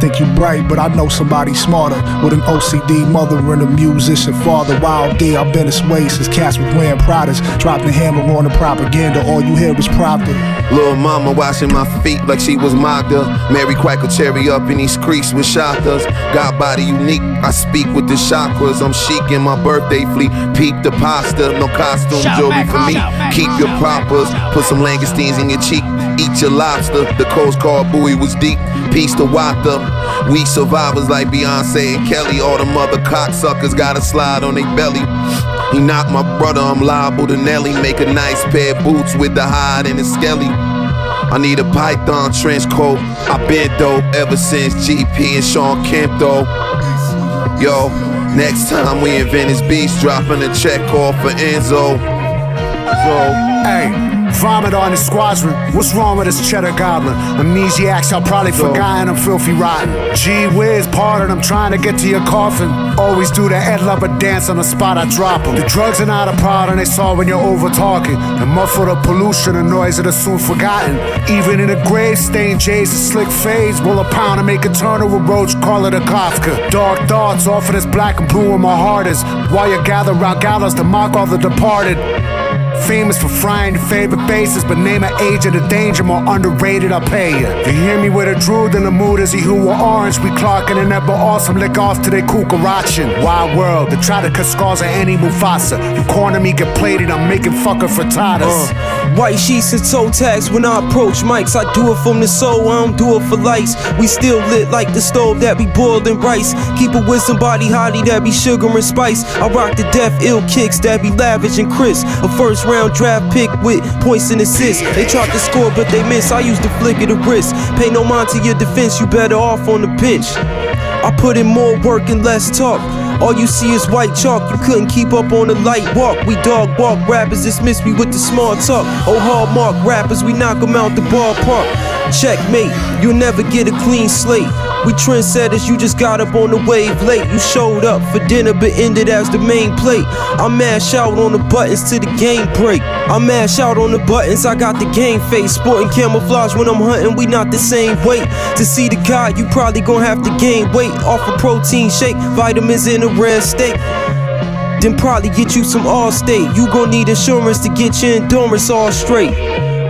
Think you bright, but I know somebody smarter. With an OCD mother and a musician father. Wild D, I've been this way since cats was wearing Pradas. Dropped the hammer on the propaganda, all you hear is proper. Little mama washing my feet like she was Magda. Mary crack a cherry up in these creeks with shotters. God body unique, I speak with the chakras. I'm chic in my birthday fleet. Peep the pasta, no costume Shout jewelry back, for me. back. Keep your proppers, put some langoustines in your cheek. Eat your lobster, the Coast Guard buoy was deep. Peace to Wata. We survivors like Beyonce and Kelly. All the mother cocksuckers gotta slide on their belly. He knocked my brother, I'm liable to Nelly. Make a nice pair of boots with the hide and the skelly. I need a python trench coat. i been dope ever since GP and Shawn Kemp though. Yo, next time we in Venice Beach, dropping a check off for Enzo. So, Hey, Vomit on his squadron. What's wrong with this cheddar goblin? Amnesiacs, I'll probably forgotten I'm filthy rotten. Gee whiz, pardon, I'm trying to get to your coffin. Always do the Ed Lover dance on the spot I drop 'em. The drugs are not a problem, they saw when you're over talking. The muffle, the pollution, the noise that are soon forgotten. Even in a grave, stained J's, a slick phase. Roll a pound and make a turn with roach, call it a Kafka. Dark thoughts, often as black and blue in my heart is. While you gather round gallows to mock all the departed. Famous for frying your favorite bases, but name an age of the danger more underrated, I'll pay you. You hear me with a drool, in the mood is he who were orange. We clocking and never awesome, lick off to they kukarachin. Wild world, they try to cut scars of any Mufasa. You corner me, get plated, I'm making fucker frittatas. Uh, white sheets and toe tags when I approach mics. I do it from the soul, I don't do it for lights. We still lit like the stove that be boiled in rice. Keep it with somebody hottie that be sugar and spice. I rock the death ill kicks that be lavish and crisp. A first round draft pick with points and assists. They tried to score, but they miss. I use the flick of the wrist. Pay no mind to your defense, you better off on the bench. I put in more work and less talk. All you see is white chalk, you couldn't keep up on the light walk. We dog walk rappers, dismiss me with the small talk. Oh, hallmark rappers, we knock them out the ballpark. Checkmate, you'll never get a clean slate. We trendsetters, you just got up on the wave late. You showed up for dinner, but ended as the main plate. I mash out on the buttons till the game break. I mash out on the buttons, I got the game face. Sporting camouflage when I'm hunting, we not the same weight. To see the guy, you probably gonna have to gain weight off a protein shake, vitamins in a rare steak. Then probably get you some all state. You gon' need insurance to get your endurance all straight.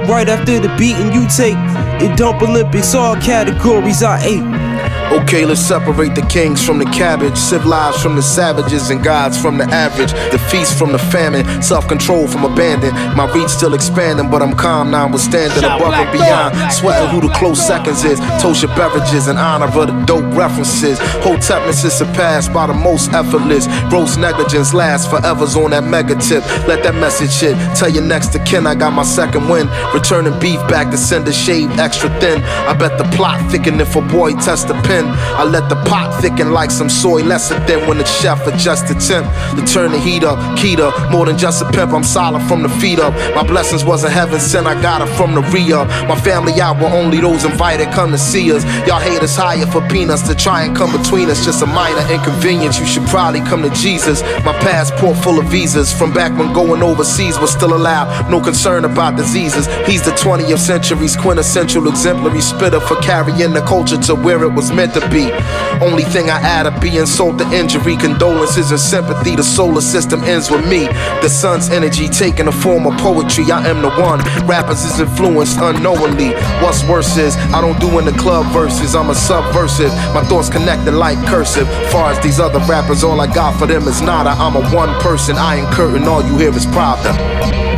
Right after the beating you take, it dump Olympics, all categories I ate. Okay, let's separate the kings from the cabbage, civilized from the savages, and gods from the average. The feast from the famine, self control from abandon. My reach still expanding, but I'm calm now, withstanding above and beyond. Sweating who the close seconds is. Toast your beverages in honor of the dope references. Whole Hotepness is surpassed by the most effortless. Gross negligence lasts forever's on that mega tip. Let that message hit. Tell your next to kin I got my second win. Returning beef back to send a shade extra thin. I bet the plot thicken if a boy test the pen. I let the pot thicken like some soy lesser than when the chef adjusts the temp to turn the heat up. Keto, more than just a pimp, I'm solid from the feet up. My blessings wasn't heaven sent, I got it from the up. My family out were only those invited come to see us. Y'all hate us higher for peanuts to try and come between us. Just a minor inconvenience, you should probably come to Jesus. My passport full of visas from back when going overseas was still allowed. No concern about diseases. He's the 20th century's quintessential exemplary spitter for carrying the culture to where it was meant to be. Only thing I add to be insult the injury, condolences and sympathy. The solar system ends with me. The sun's energy taking the form of poetry. I am the one. Rappers is influenced unknowingly. What's worse is I don't do in the club verses. I'm a subversive. My thoughts connected like cursive. Far as these other rappers, all I got for them is nada. I'm a one person. I ain't curtain. All you hear is problem.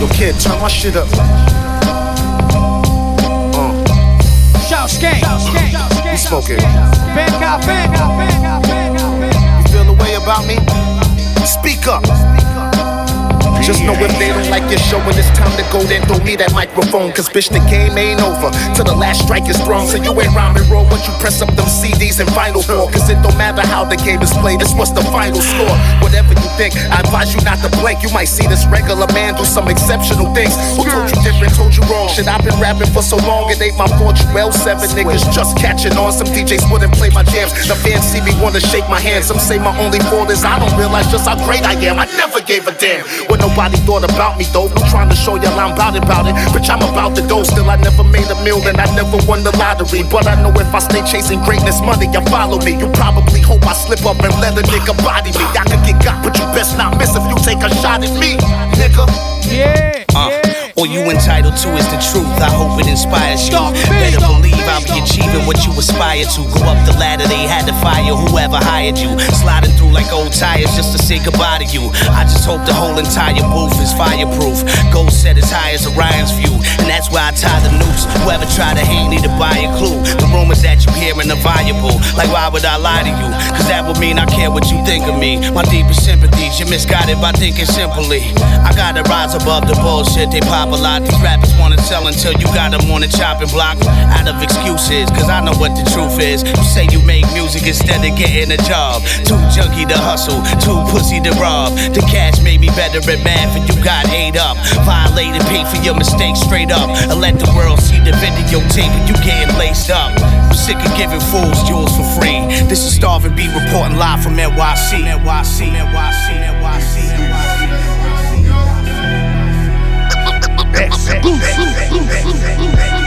Yo, kid, turn my shit up. Uh. Shout skank. We smoking. Bang out, bang out, bang out, bang out. You feel the way about me? Speak up. Just know if they don't like your show when it's time to go, then throw me that microphone. Cause bitch, the game ain't over. Till the last strike is thrown. So you ain't rhyming roll once you press up them CDs and vinyl for. Cause it don't matter how the game is played, it's what's the final score. Whatever you think, I advise you not to blink. You might see this regular man do some exceptional things. Who told you different, told you wrong? Shit, I've been rapping for so long, it ain't my fault. You well, seven niggas just catching on. Some DJs wouldn't play my jams. The fans see me wanna shake my hand. Some say my only fault is I don't realize just how great I am. I never gave a damn. When nobody thought about me though. I'm trying to show y'all I'm about it, about it. Bitch, I'm about the dough. Still, I never made a meal and I never won the lottery. But I know if I stay chasing greatness, money, you follow me. You probably hope I slip up and let a nigga body me. I could get got, but you best not miss if you take a shot at me, nigga. Yeah. Uh, all you entitled to is the truth. I hope it inspires you. Better believe I'll be achieving what you aspire to. Go up the ladder, they had to fire whoever hired you. Sliding through like old tires just to say goodbye to you. I just hope the whole entire booth is fireproof. Goal set as high as Orion's view. and that's why I tie the noose. Whoever tried to hang need to buy a clue. The rumors that you hearing are valuable. Like, why would I lie to you? Cause that would mean I care what you think of me. My deepest sympathies, you're misguided by thinking simply. I gotta rise above the bullshit they pop a lot. These rappers wanna sell until you got them on the chopping block. Out of excuses, cause I know what the truth is. You say you make music instead of getting a job. Too junky to hustle, too pussy to rob. The cash made me better at math, and you got ate up. Violated, pay for your mistakes straight up. And let the world see the videotape, and you getting laced up. I'm sick of giving fools jewels for free. This is Starvin' B reporting live from NYC. NYC, NYC, NYC, NYC. Goose.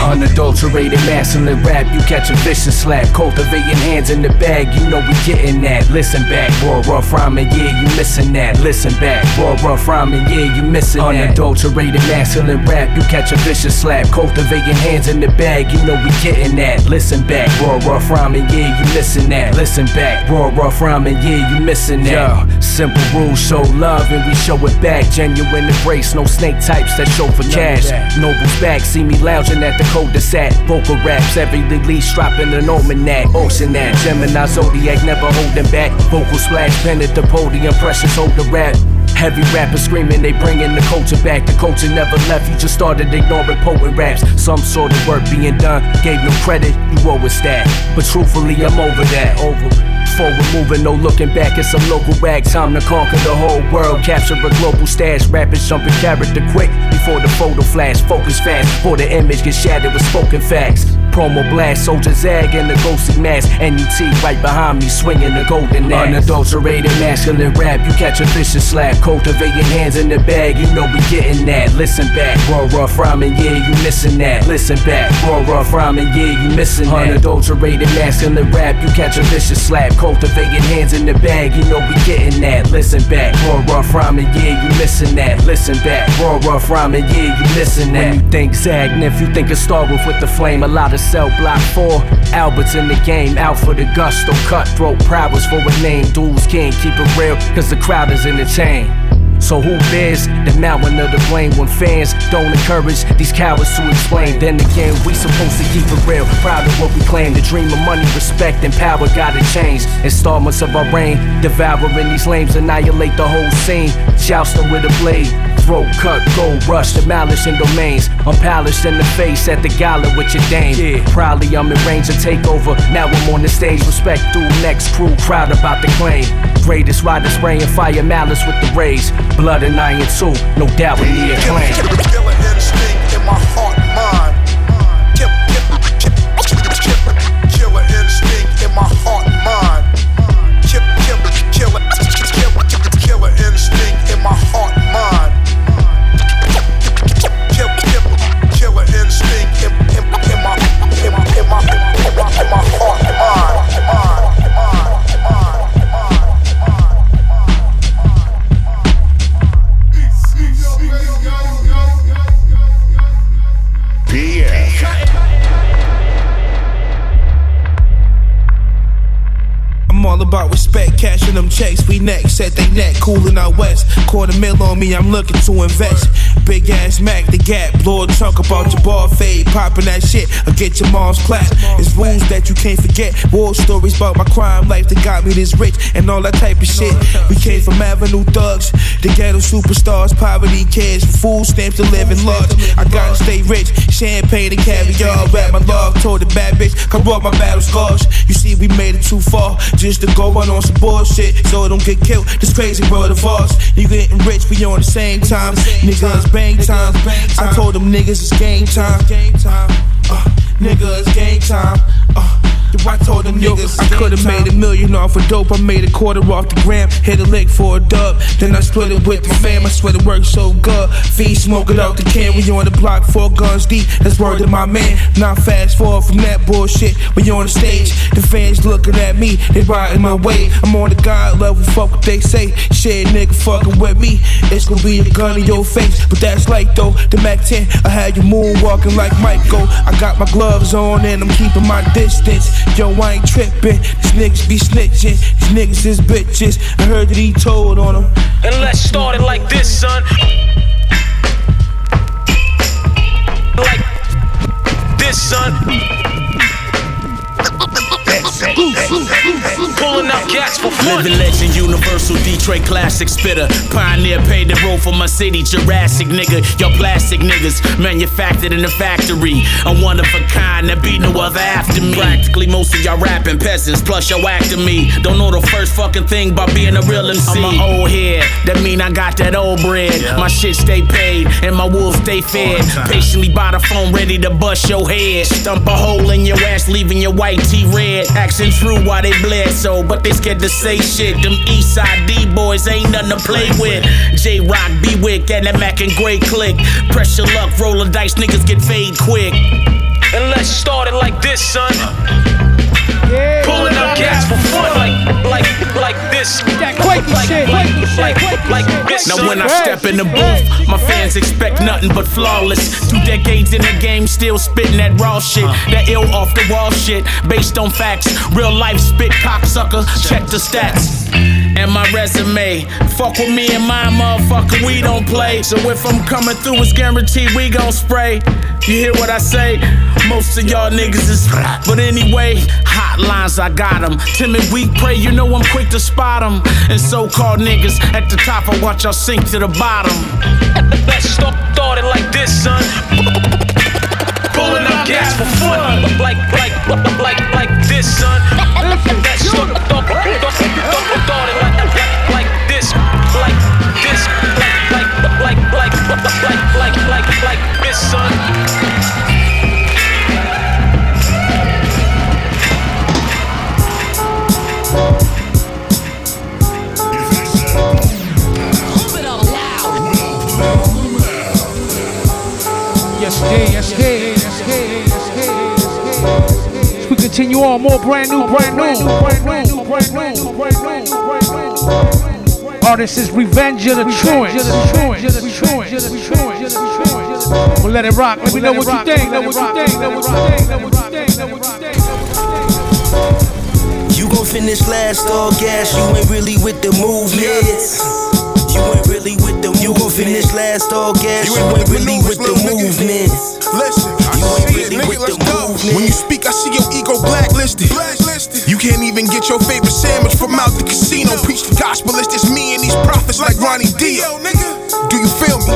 Unadulterated, masculine rap, you catch a vicious slap. Cultivating hands in the bag, you know we getting that. Listen back, raw, rough rhyming, yeah, you missing that. Listen back, raw, rough rhyming, yeah, you missing that. Unadulterated, masculine rap, you catch a vicious slap. Cultivating hands in the bag, you know we getting that. Listen back, raw, rough rhyming, yeah, you missing that. Listen back, raw, rough rhyming, yeah, you missing that. Yo, simple rules, show love and we show it back. Genuine embrace, no snake types that show for cash. Noble's back, see me lounging at the cul-de-sac. Vocal raps, every release dropping an almanac. Ocean that, Gemini Zodiac, never holding back. Vocal splash, pen at the podium, precious hold the rap. Heavy rappers screaming, they bringing the culture back. The culture never left, you just started ignoring potent raps. Some sort of work being done, gave no credit, you owe us that. But truthfully, I'm over that. Over Forward moving, no looking back. It's some local rag. Time to conquer the whole world. Capture a global stash. Rappers jumping character quick before the photo flash. Focus fast before the image gets shattered with spoken facts. Promo blast, soldier zag in the ghostly mask. NUT right behind me, swinging the golden axe. Unadulterated masculine rap, you catch a vicious slap. Cultivating hands in the bag, you know we getting that. Listen back, raw rough rhyming, yeah, you missing that. Listen back, raw rough rhyming, yeah, you missing that. Unadulterated masculine rap, you catch a vicious slap. Cultivating hands in the bag, you know we getting that. Listen back, raw rough rhyming, yeah, you missing that. Listen back, raw rough rhyming, yeah, you missing that. When you think Zag, if you think of Starwolf with the flame. A lot of cell block four. Albert's in the game, out for the gusto. Cutthroat prowess for a name. Dudes can't keep it real, cause the crowd is entertained. So who bears the mountain of the blame when fans don't encourage these cowards to explain? Then again, we supposed to keep it real, proud of what we claim. The dream of money, respect, and power gotta change. Installments of our reign, devouring these lames, annihilate the whole scene. Jousting with a blade, throat cut, gold rush, the malice in domains. Unpolished in the face at the gala with your dame. Yeah. Proudly I'm in range of takeover. Now I'm on the stage, respect through next crew, proud about the claim. Greatest rider spraying fire malice with the rays. Blood and iron too, no doubt we need a claim. Killer instinct in my heart set they neck, coolin' out west. Quarter mill on me, I'm looking to invest. Big ass Mac, the gap, blow a chunk about your ball fade, poppin' that shit, or get your mom's clap. It's wounds that you can't forget. War stories about my crime life that got me this rich and all that type of shit. We came from Avenue thugs, the ghetto superstars, poverty kids, food stamps to live in large. I gotta stay rich, champagne and caviar. Wrap my love, told the bad bitch, come brought my battle scars. You see, we made it too far just to go on on some bullshit, so it don't get killed. This crazy world of ours. You getting rich, we on the same time. Niggas bang time. I told them niggas it's game time. Uh, nigga, it's game time. Uh, I told them niggas I could've made a million off of dope. I made a quarter off the gram. Hit a lick for a dub. Then I split it with the fam. I swear it worked so good. It out the can. We on the block, four guns deep. That's word to my man. Not fast forward from that bullshit. We on the stage. The fans looking at me. They riding my way. I'm on the God level. Fuck what they say. Shit, nigga, fucking with me. It's gonna be a gun in your face. But that's like though. The Mac 10, I had you moonwalking like Michael. I got my gloves on and I'm keeping my distance. Yo, I ain't tripping. These niggas be snitching. These niggas is bitches. I heard that he told on them. And let's start it like this, son like this, son. Pulling up gas for fun. Living legend, universal Detroit classic spitter. Pioneer paid the road for my city, Jurassic nigga. Your plastic niggas manufactured in a factory. I'm one of a kind, there be no other after me. Practically most of y'all rapping peasants, plus y'all acting me. Don't know the first fucking thing about being a real MC. I'm a old head, that mean I got that old bread. My shit stay paid, and my wolves stay fed. Patiently by the phone, ready to bust your head. Stump a hole in your ass, leaving your white tee red. Accent true while they bled so, but they scared to say shit. Them East Side D boys ain't nothing to play with. J Rock, B Wick, and that Mac and Gray click. Pressure luck, roll the dice, niggas get fade quick. And let's start it like this, son. Pulling up gas for fun, like, like, like this. Like, like, like, like this. Now when I step in the booth, my fans expect nothing but flawless. Two decades in the game, still spitting that raw shit, uh. that ill off the wall shit, based on facts. Real life spit cocksucker, check the stats. And my resume, fuck with me and my motherfucker, we don't play. So if I'm coming through, it's guaranteed we gon' spray. You hear what I say? Most of y'all niggas is, but anyway, hotlines I got 'em. Timid, weak, pray, you know I'm quick to spot 'em. And so-called niggas at the top, I watch y'all sink to the bottom. Let's start, start it like this, son. Pulling up gas for fun, like, like, like, like this, son. Let's start, start, start, brand new, brand new, brand new, brand new, brand new, brand new. Artist is Revenge of the Truants. We'll let it rock. Let me know what you think. Know what you think. Know what you think. Know what you think. Know what you think. You gon' finish last all gas, you ain't really with the movements. You ain't really with the You gon' finish last all gas, you ain't really with the movements. Listen, Really with the When you speak, I see your ego blacklisted. blacklisted. You can't even get your favorite sandwich from out the casino. Preach the gospel, it's just me and these prophets like Ronnie Dio. Do you feel me?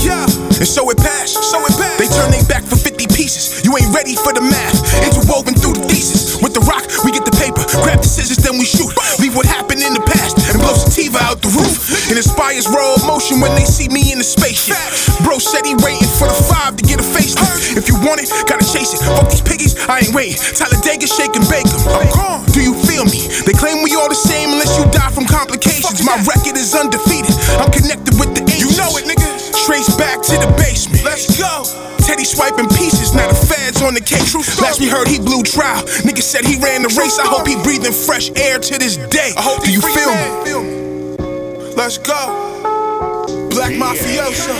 Yeah. And so it passed. So it passed. They turn they back for 50 pieces. You ain't ready for the math. Interwoven through the thesis. With the rock, we get the paper. Grab the scissors, then we shoot. Leave what happened in the past and blow sativa out the roof. It inspires raw emotion when they see me in the spaceship. Bro said he waiting for the five to get a facelift. If you want it, gotta chase it. Fuck these piggies, I ain't waiting. Talladega shake and bake 'em. I'm gone. Do you feel me? They claim we all the same unless you die from complications. My record is undefeated. I'm connected nigga. Trace back to the basement. Let's go. Teddy swiping pieces, now the feds on the case. Last we heard he blew trial. Nigga said he ran the race. I hope he breathing fresh air to this day. I hope Do you feel me? Let's go. Black Mafioso.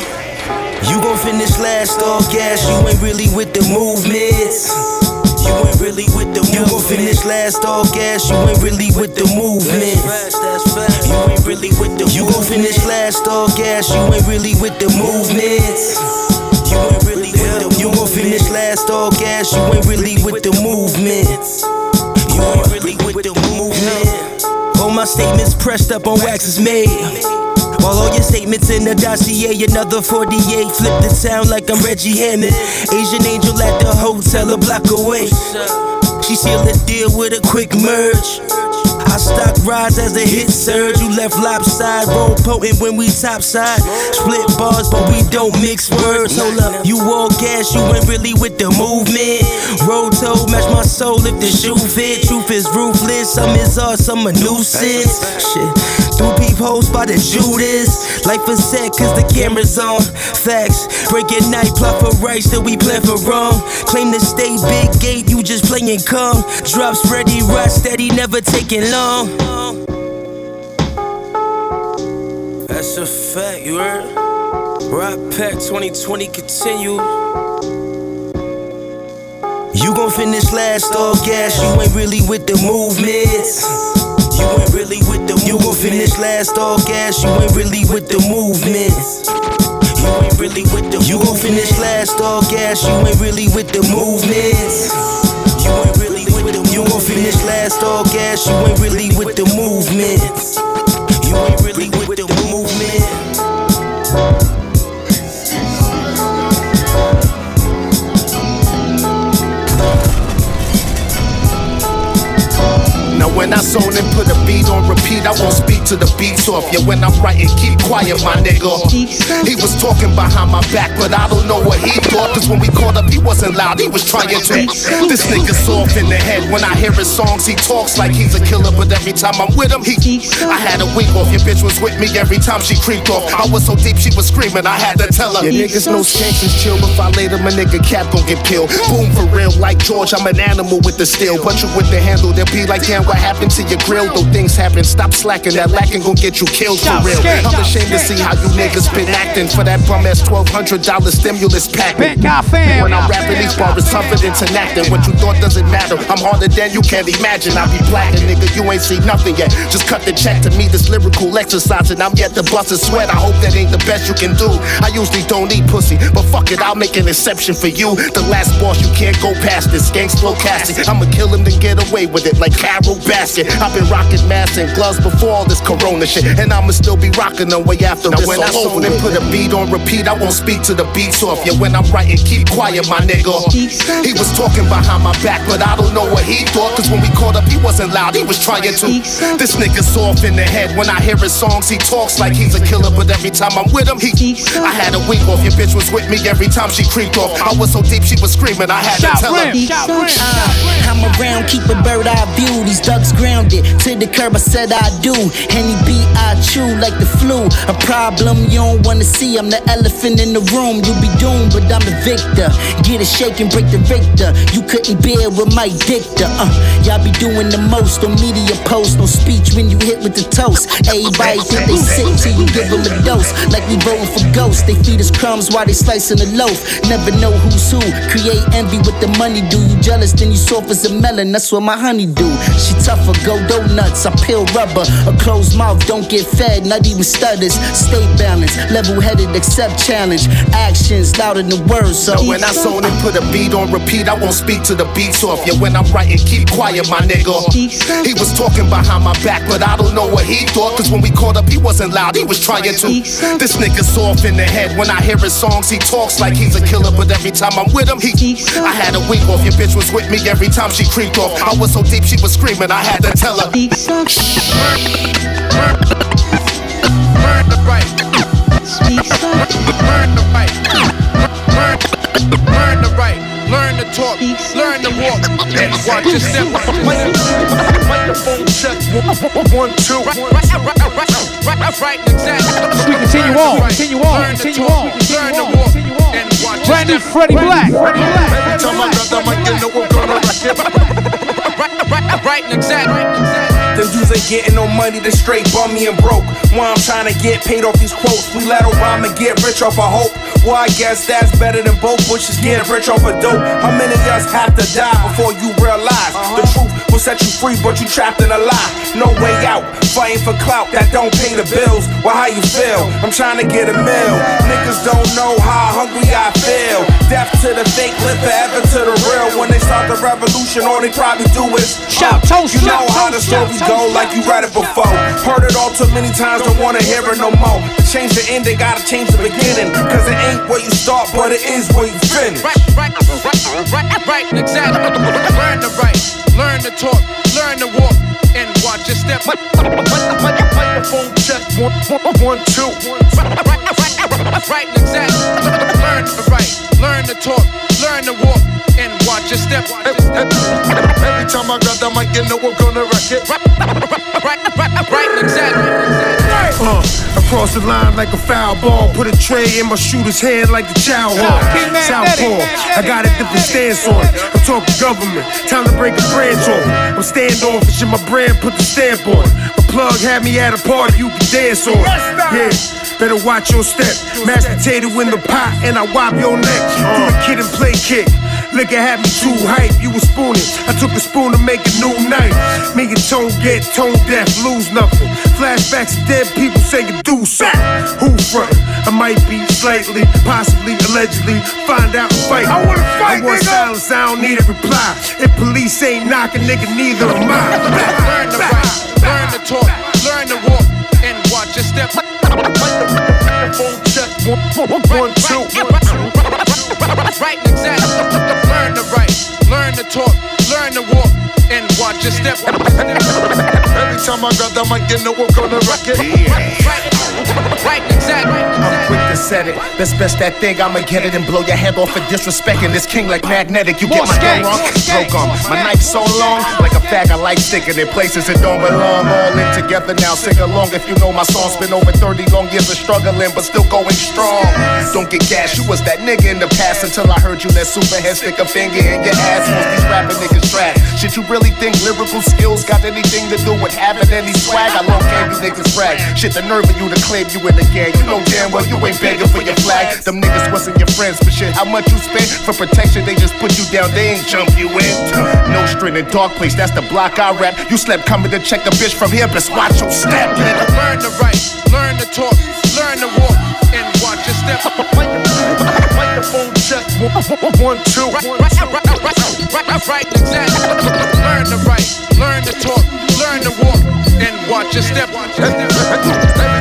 You gon' finish last all gas, you ain't really with the movements. You ain't really with the You gon' finish last all gas, you ain't really with the movement. You ain't really with the You gon' finish last all gas, you ain't really with the movements. You ain't really with the You gon' finish last all gas, you ain't really with the movements. You ain't really with the movement. All my statements pressed up on wax is made. While all your statements in the dossier, another 48 flip the town like I'm Reggie Hammond. Asian angel at the hotel a block away. She sealed the deal with a quick merge. Our stock rise as the hit surge. You left lopside, roll potent when we topside. Split bars, but we don't mix words. Hold up, you all gas, you ain't really with the movement. Roll toe, match my soul if the shoe fit. Truth is ruthless, some is art, some a nuisance. Shit, through peepholes by the Judas. Life is set cause the camera's on. Facts, breaking night, plot for right, still we plan for wrong. Claim to stay big gate, you just playing calm. Drops ready, ride steady, never taking long. That's a fact, you heard? Rock Pack 2020 continue. You gon' finish last all gas, you ain't really with the movements. You ain't really with the You gon' finish last all gas, you ain't really with the movements. You ain't really with the You gon' finish last all gas, you ain't really with the movements. You ain't really with the You gon' finish last all gas, you ain't really with the movements. You ain't really when I zone and put a beat on repeat, I won't speak to the beats off. Yeah, when I'm writing, keep quiet, my nigga. He was talking behind my back, but I don't know what he thought. Cause when we caught up, he wasn't loud, he was trying to. This nigga's off in the head. When I hear his songs, he talks like he's a killer, but every time I'm with him, he. I had a week off, your bitch was with me every time she creeped off. I was so deep, she was screaming, I had to tell her. Yeah, niggas know skanks is chill. If I later, my nigga cap gon' get peeled. Boom for real, like George, I'm an animal with the steel. But you with the handle, they'll be like, damn, what happened to your grill? Though things happen, stop slacking. That lacking gon' get you killed for real. I'm ashamed to see how you niggas been acting for that bum ass $1,200 stimulus pack. Bent guy fam. When I'm rapping these bars, it's tougher than Tinactin. What you thought doesn't matter. I'm harder than you can't imagine. I be blacking, nigga. You ain't seen nothing yet. Just cut the check to me. This lyrical exercise, and I'm yet to bust a sweat. I hope that ain't the best you can do. I usually don't eat pussy, but fuck it, I'll make an exception for you. The last boss, you can't go past this. Gangs casting. I'ma kill him then get away with it like Carol Baskin. I've been rocking masks and gloves before all this corona shit, and I'ma still be rocking them way after Now this when I all over zone and put a beat on repeat, I won't speak to the beats off. Yeah, when I'm writing, keep quiet, my nigga. He was talking behind my back, but I don't know what he thought. Cause when we caught up, he wasn't loud, he was trying to. This nigga's off in the head. When I hear his songs, he talks like he's a killer, but every time I'm with him, he. I had a week off, your bitch was with me every time she creeped off. I was so deep, she was screaming, I had to tell her. I'm around, keep a bird eye view. These ducks grounded to the curb. I said I do. Any beat I chew like the flu. A problem you don't wanna see. I'm the elephant in the room. You be doomed, but I'm the victor. Get it shaking, break the victor. You couldn't bear with my dicta. Uh, y'all be doing the most on media posts. No speech when you hit with the toast. Everybody think they sick till you give them a dose. Like we voting for ghosts. They feed us crumbs while they slicing the loaf. Never know who's who. Create envy with the money. Do you jealous? Then you soft as a melon. That's what my honey do. She tougher, go donuts. I peel rubber. A closed mouth don't get fed. Not even stutters. Stay balanced, level headed, accept challenge. Actions louder than words. So Now when I zone and put a beat on repeat, I won't speak to the beats off. Yeah, when I'm writing, keep quiet, my nigga. He was talking behind my back, but I don't know what he thought. Cause when we caught up, he wasn't loud, he was trying to. This nigga's off in the head. When I hear his songs, he talks like he's a killer, but every time I'm with him, he. I had a week off, your bitch was with me every time she creeped off. I was so deep, she was screaming, I had to tell her. Learn the right. Learn the right. Learn, learn the right. Learn to talk. Learn to walk. And watch your step. Microphone check. One, two. Right, right, right, right, right, right, exactly. We continue on, continue on, Learn to continue on, Learn to walk. Brand new. Freddie Black. Freddie Black. Every time I got that mic, you know I'm gonna rock it. Right, right, right, exactly. Them dudes ain't getting no money, they straight bummy and broke. While I'm trying to get paid off these quotes, we let Obama get rich off of hope. Well, I guess that's better than both Bushes getting rich off of dope. How many of us have to die before you realize uh-huh. the truth will set you free, but you trapped in a lie? No way out, fighting for clout that don't pay the bills. Well, how you feel? I'm trying to get a meal. Niggas don't know how hungry I feel. Death to the fake, live forever to the real. When they start the revolution, all they probably do is Shout, uh, toast, You know how the story go, like you read it before. Heard it all too many times, don't wanna hear it no more. To change the end, they gotta change the beginning. Cause it ain't where you start, but it is where you finish. Right, right, right, right, right, exactly. Learn to write, learn to talk, learn to walk, and watch your step. Microphone check, one, one, one, two. Right, right, right, right, exactly. Learn to write, learn to talk, learn to walk, and watch your step. Every time I got that mic, you know I'm gonna wreck it. Right, right, right, right, exactly. Uh, across the line like a foul ball. Put a tray in my shooter's hand like the chow hall. Southpaw. I got a different stance on it. I'm talking government. Time to break a branch off. I'm standoffish and my brand put the stamp on it. My plug had me at a party you can dance on. Yeah. Better watch your step. Mashed potato in the pot and I wop your neck. Do the kid and play kick. Liquor had me too hype, you was spooning. I took a spoon to make a new night. Me and Tone get tone deaf, lose nothing. Flashbacks of dead people say you do something. Who front? I might be slightly possibly, allegedly, find out and fight. I wanna fight, I want nigga. silence, I don't need a reply. If police ain't knocking, nigga, neither am I. Learn to write, learn to talk, learn to walk, and watch your step. Phone check, one, one, two, one, two. Just step Every time I grab the mic, you know I'm gonna rock it. Yeah. Right, right, right, set it. Best best that thing, I'ma get it and blow your head off for disrespecting this king like magnetic. You get my dough wrong, broke on. My knife so long, like a fag, I like sticking in places it don't belong. All in together now, sing along if you know my song. Spent over 30 long years of struggling, but still going strong. Don't get gas, you was that nigga in the past until I heard you let Superhead stick a finger in your ass. Most these rapping niggas trash. Shit, you really think lyrical skills got anything to do with having any swag? I long game you niggas brag. Shit, the nerve of you to claim you in the gang. You know damn well you ain't begging for your flag. Them niggas wasn't your friends, but shit, how much you spend for protection? They just put you down, they ain't jump you in. No string in dark place, that's the block I rap. You slept coming to check the bitch from here, best watch your step. Learn to write, learn to talk, learn to walk, and watch your step. Microphone check, one, two, one, two. Right, exactly. Learn to write, learn to talk, learn to walk, and watch your step. Every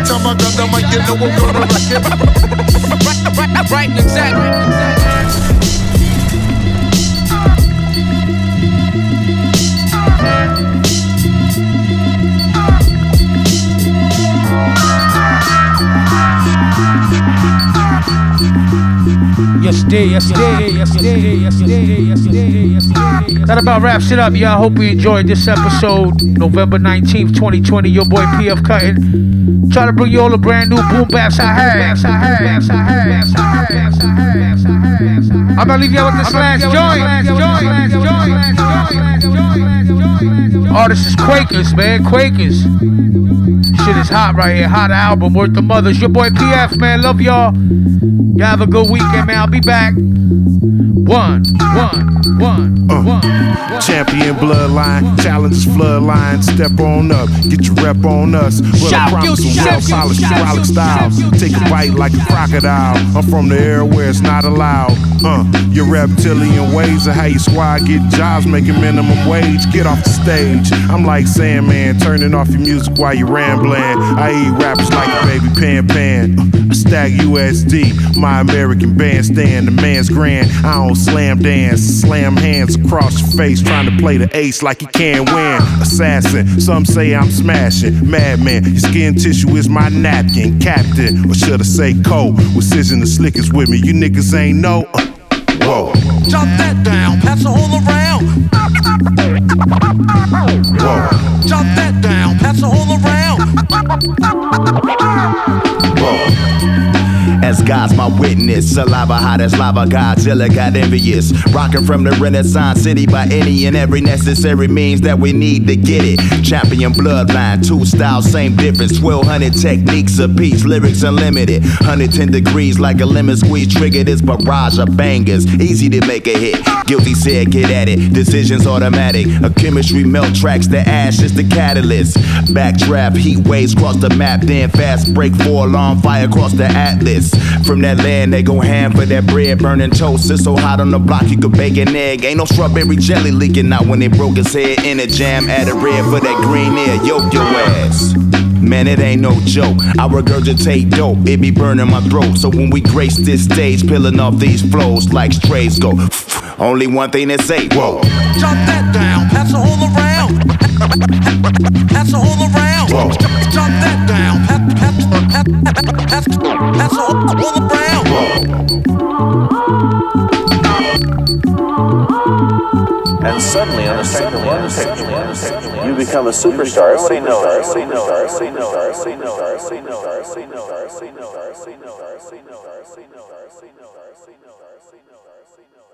time I got mic, you know we're gonna rock it. Right, exactly. Yesterday, yesterday, yesterday, yesterday, yesterday, yesterday. That about wraps it up, y'all. Hope we enjoyed this episode, November 19th, 2020. Your boy PF Cuttin. Try to bring you all a brand new boom baps I had. I'm gonna leave y'all with this last joint. Artist is Quakers, man. Quakers. Shit is hot right here. Hot album, worth the mothers. Your boy PF, man. Love y'all. Y'all have a good weekend, man. I'll be back. One, one, one, Uh. one. Champion bloodline, challenges floodline. Step on up, get your rep on us. Well, I promise you, some well polished frolic styles. Take a bite like a crocodile. I'm from the air where it's not allowed. Uh, your reptilian ways of how your squad get jobs making minimum wage. Get off stage. I'm like Sandman, turning off your music while you're rambling. I eat rappers like a baby pan pan. Uh, I stack USD, my American bandstand. The man's grand. I don't slam dance, slam hands across your face, trying to play the ace like you can't win. Assassin, some say I'm smashing. Madman, your skin tissue is my napkin. Captain, or should I say co? With scissors the slickest with me. You niggas ain't know. Uh, whoa. Drop that down, pass it all around. Whoa. God's my witness, saliva hot as lava, Godzilla got envious. Rocking from the Renaissance city by any and every necessary means that we need to get it. Champion bloodline, two styles, same difference. 1200 techniques apiece, lyrics unlimited. 110 degrees like a lemon squeeze, trigger this barrage of bangers. Easy to make a hit. Guilty said, get at it. Decisions automatic. A chemistry melt tracks the ash is the catalyst. Backdraft, heat waves cross the map, then fast break for alarm fire across the atlas. From that land, they go ham for that bread, burning toast. It's so hot on the block, you could bake an egg. Ain't no strawberry jelly leaking out when they broke his head in a jam. Add a red for that green air, yoke your ass. Man, it ain't no joke. I regurgitate dope, it be burning my throat. So when we grace this stage, peeling off these flows like strays go. Only one thing to say, whoa. Jump that down, pass it all around. Pass it all around. Whoa. Jump that down, pass, pass, pass, pass, pass it all, all around. And suddenly, on a second one, you become a superstar. Everybody knows. Everybody knows. Everybody knows. Everybody knows. Everybody knows. Everybody knows. Everybody knows. Everybody knows. Everybody knows. Everybody knows. Everybody knows.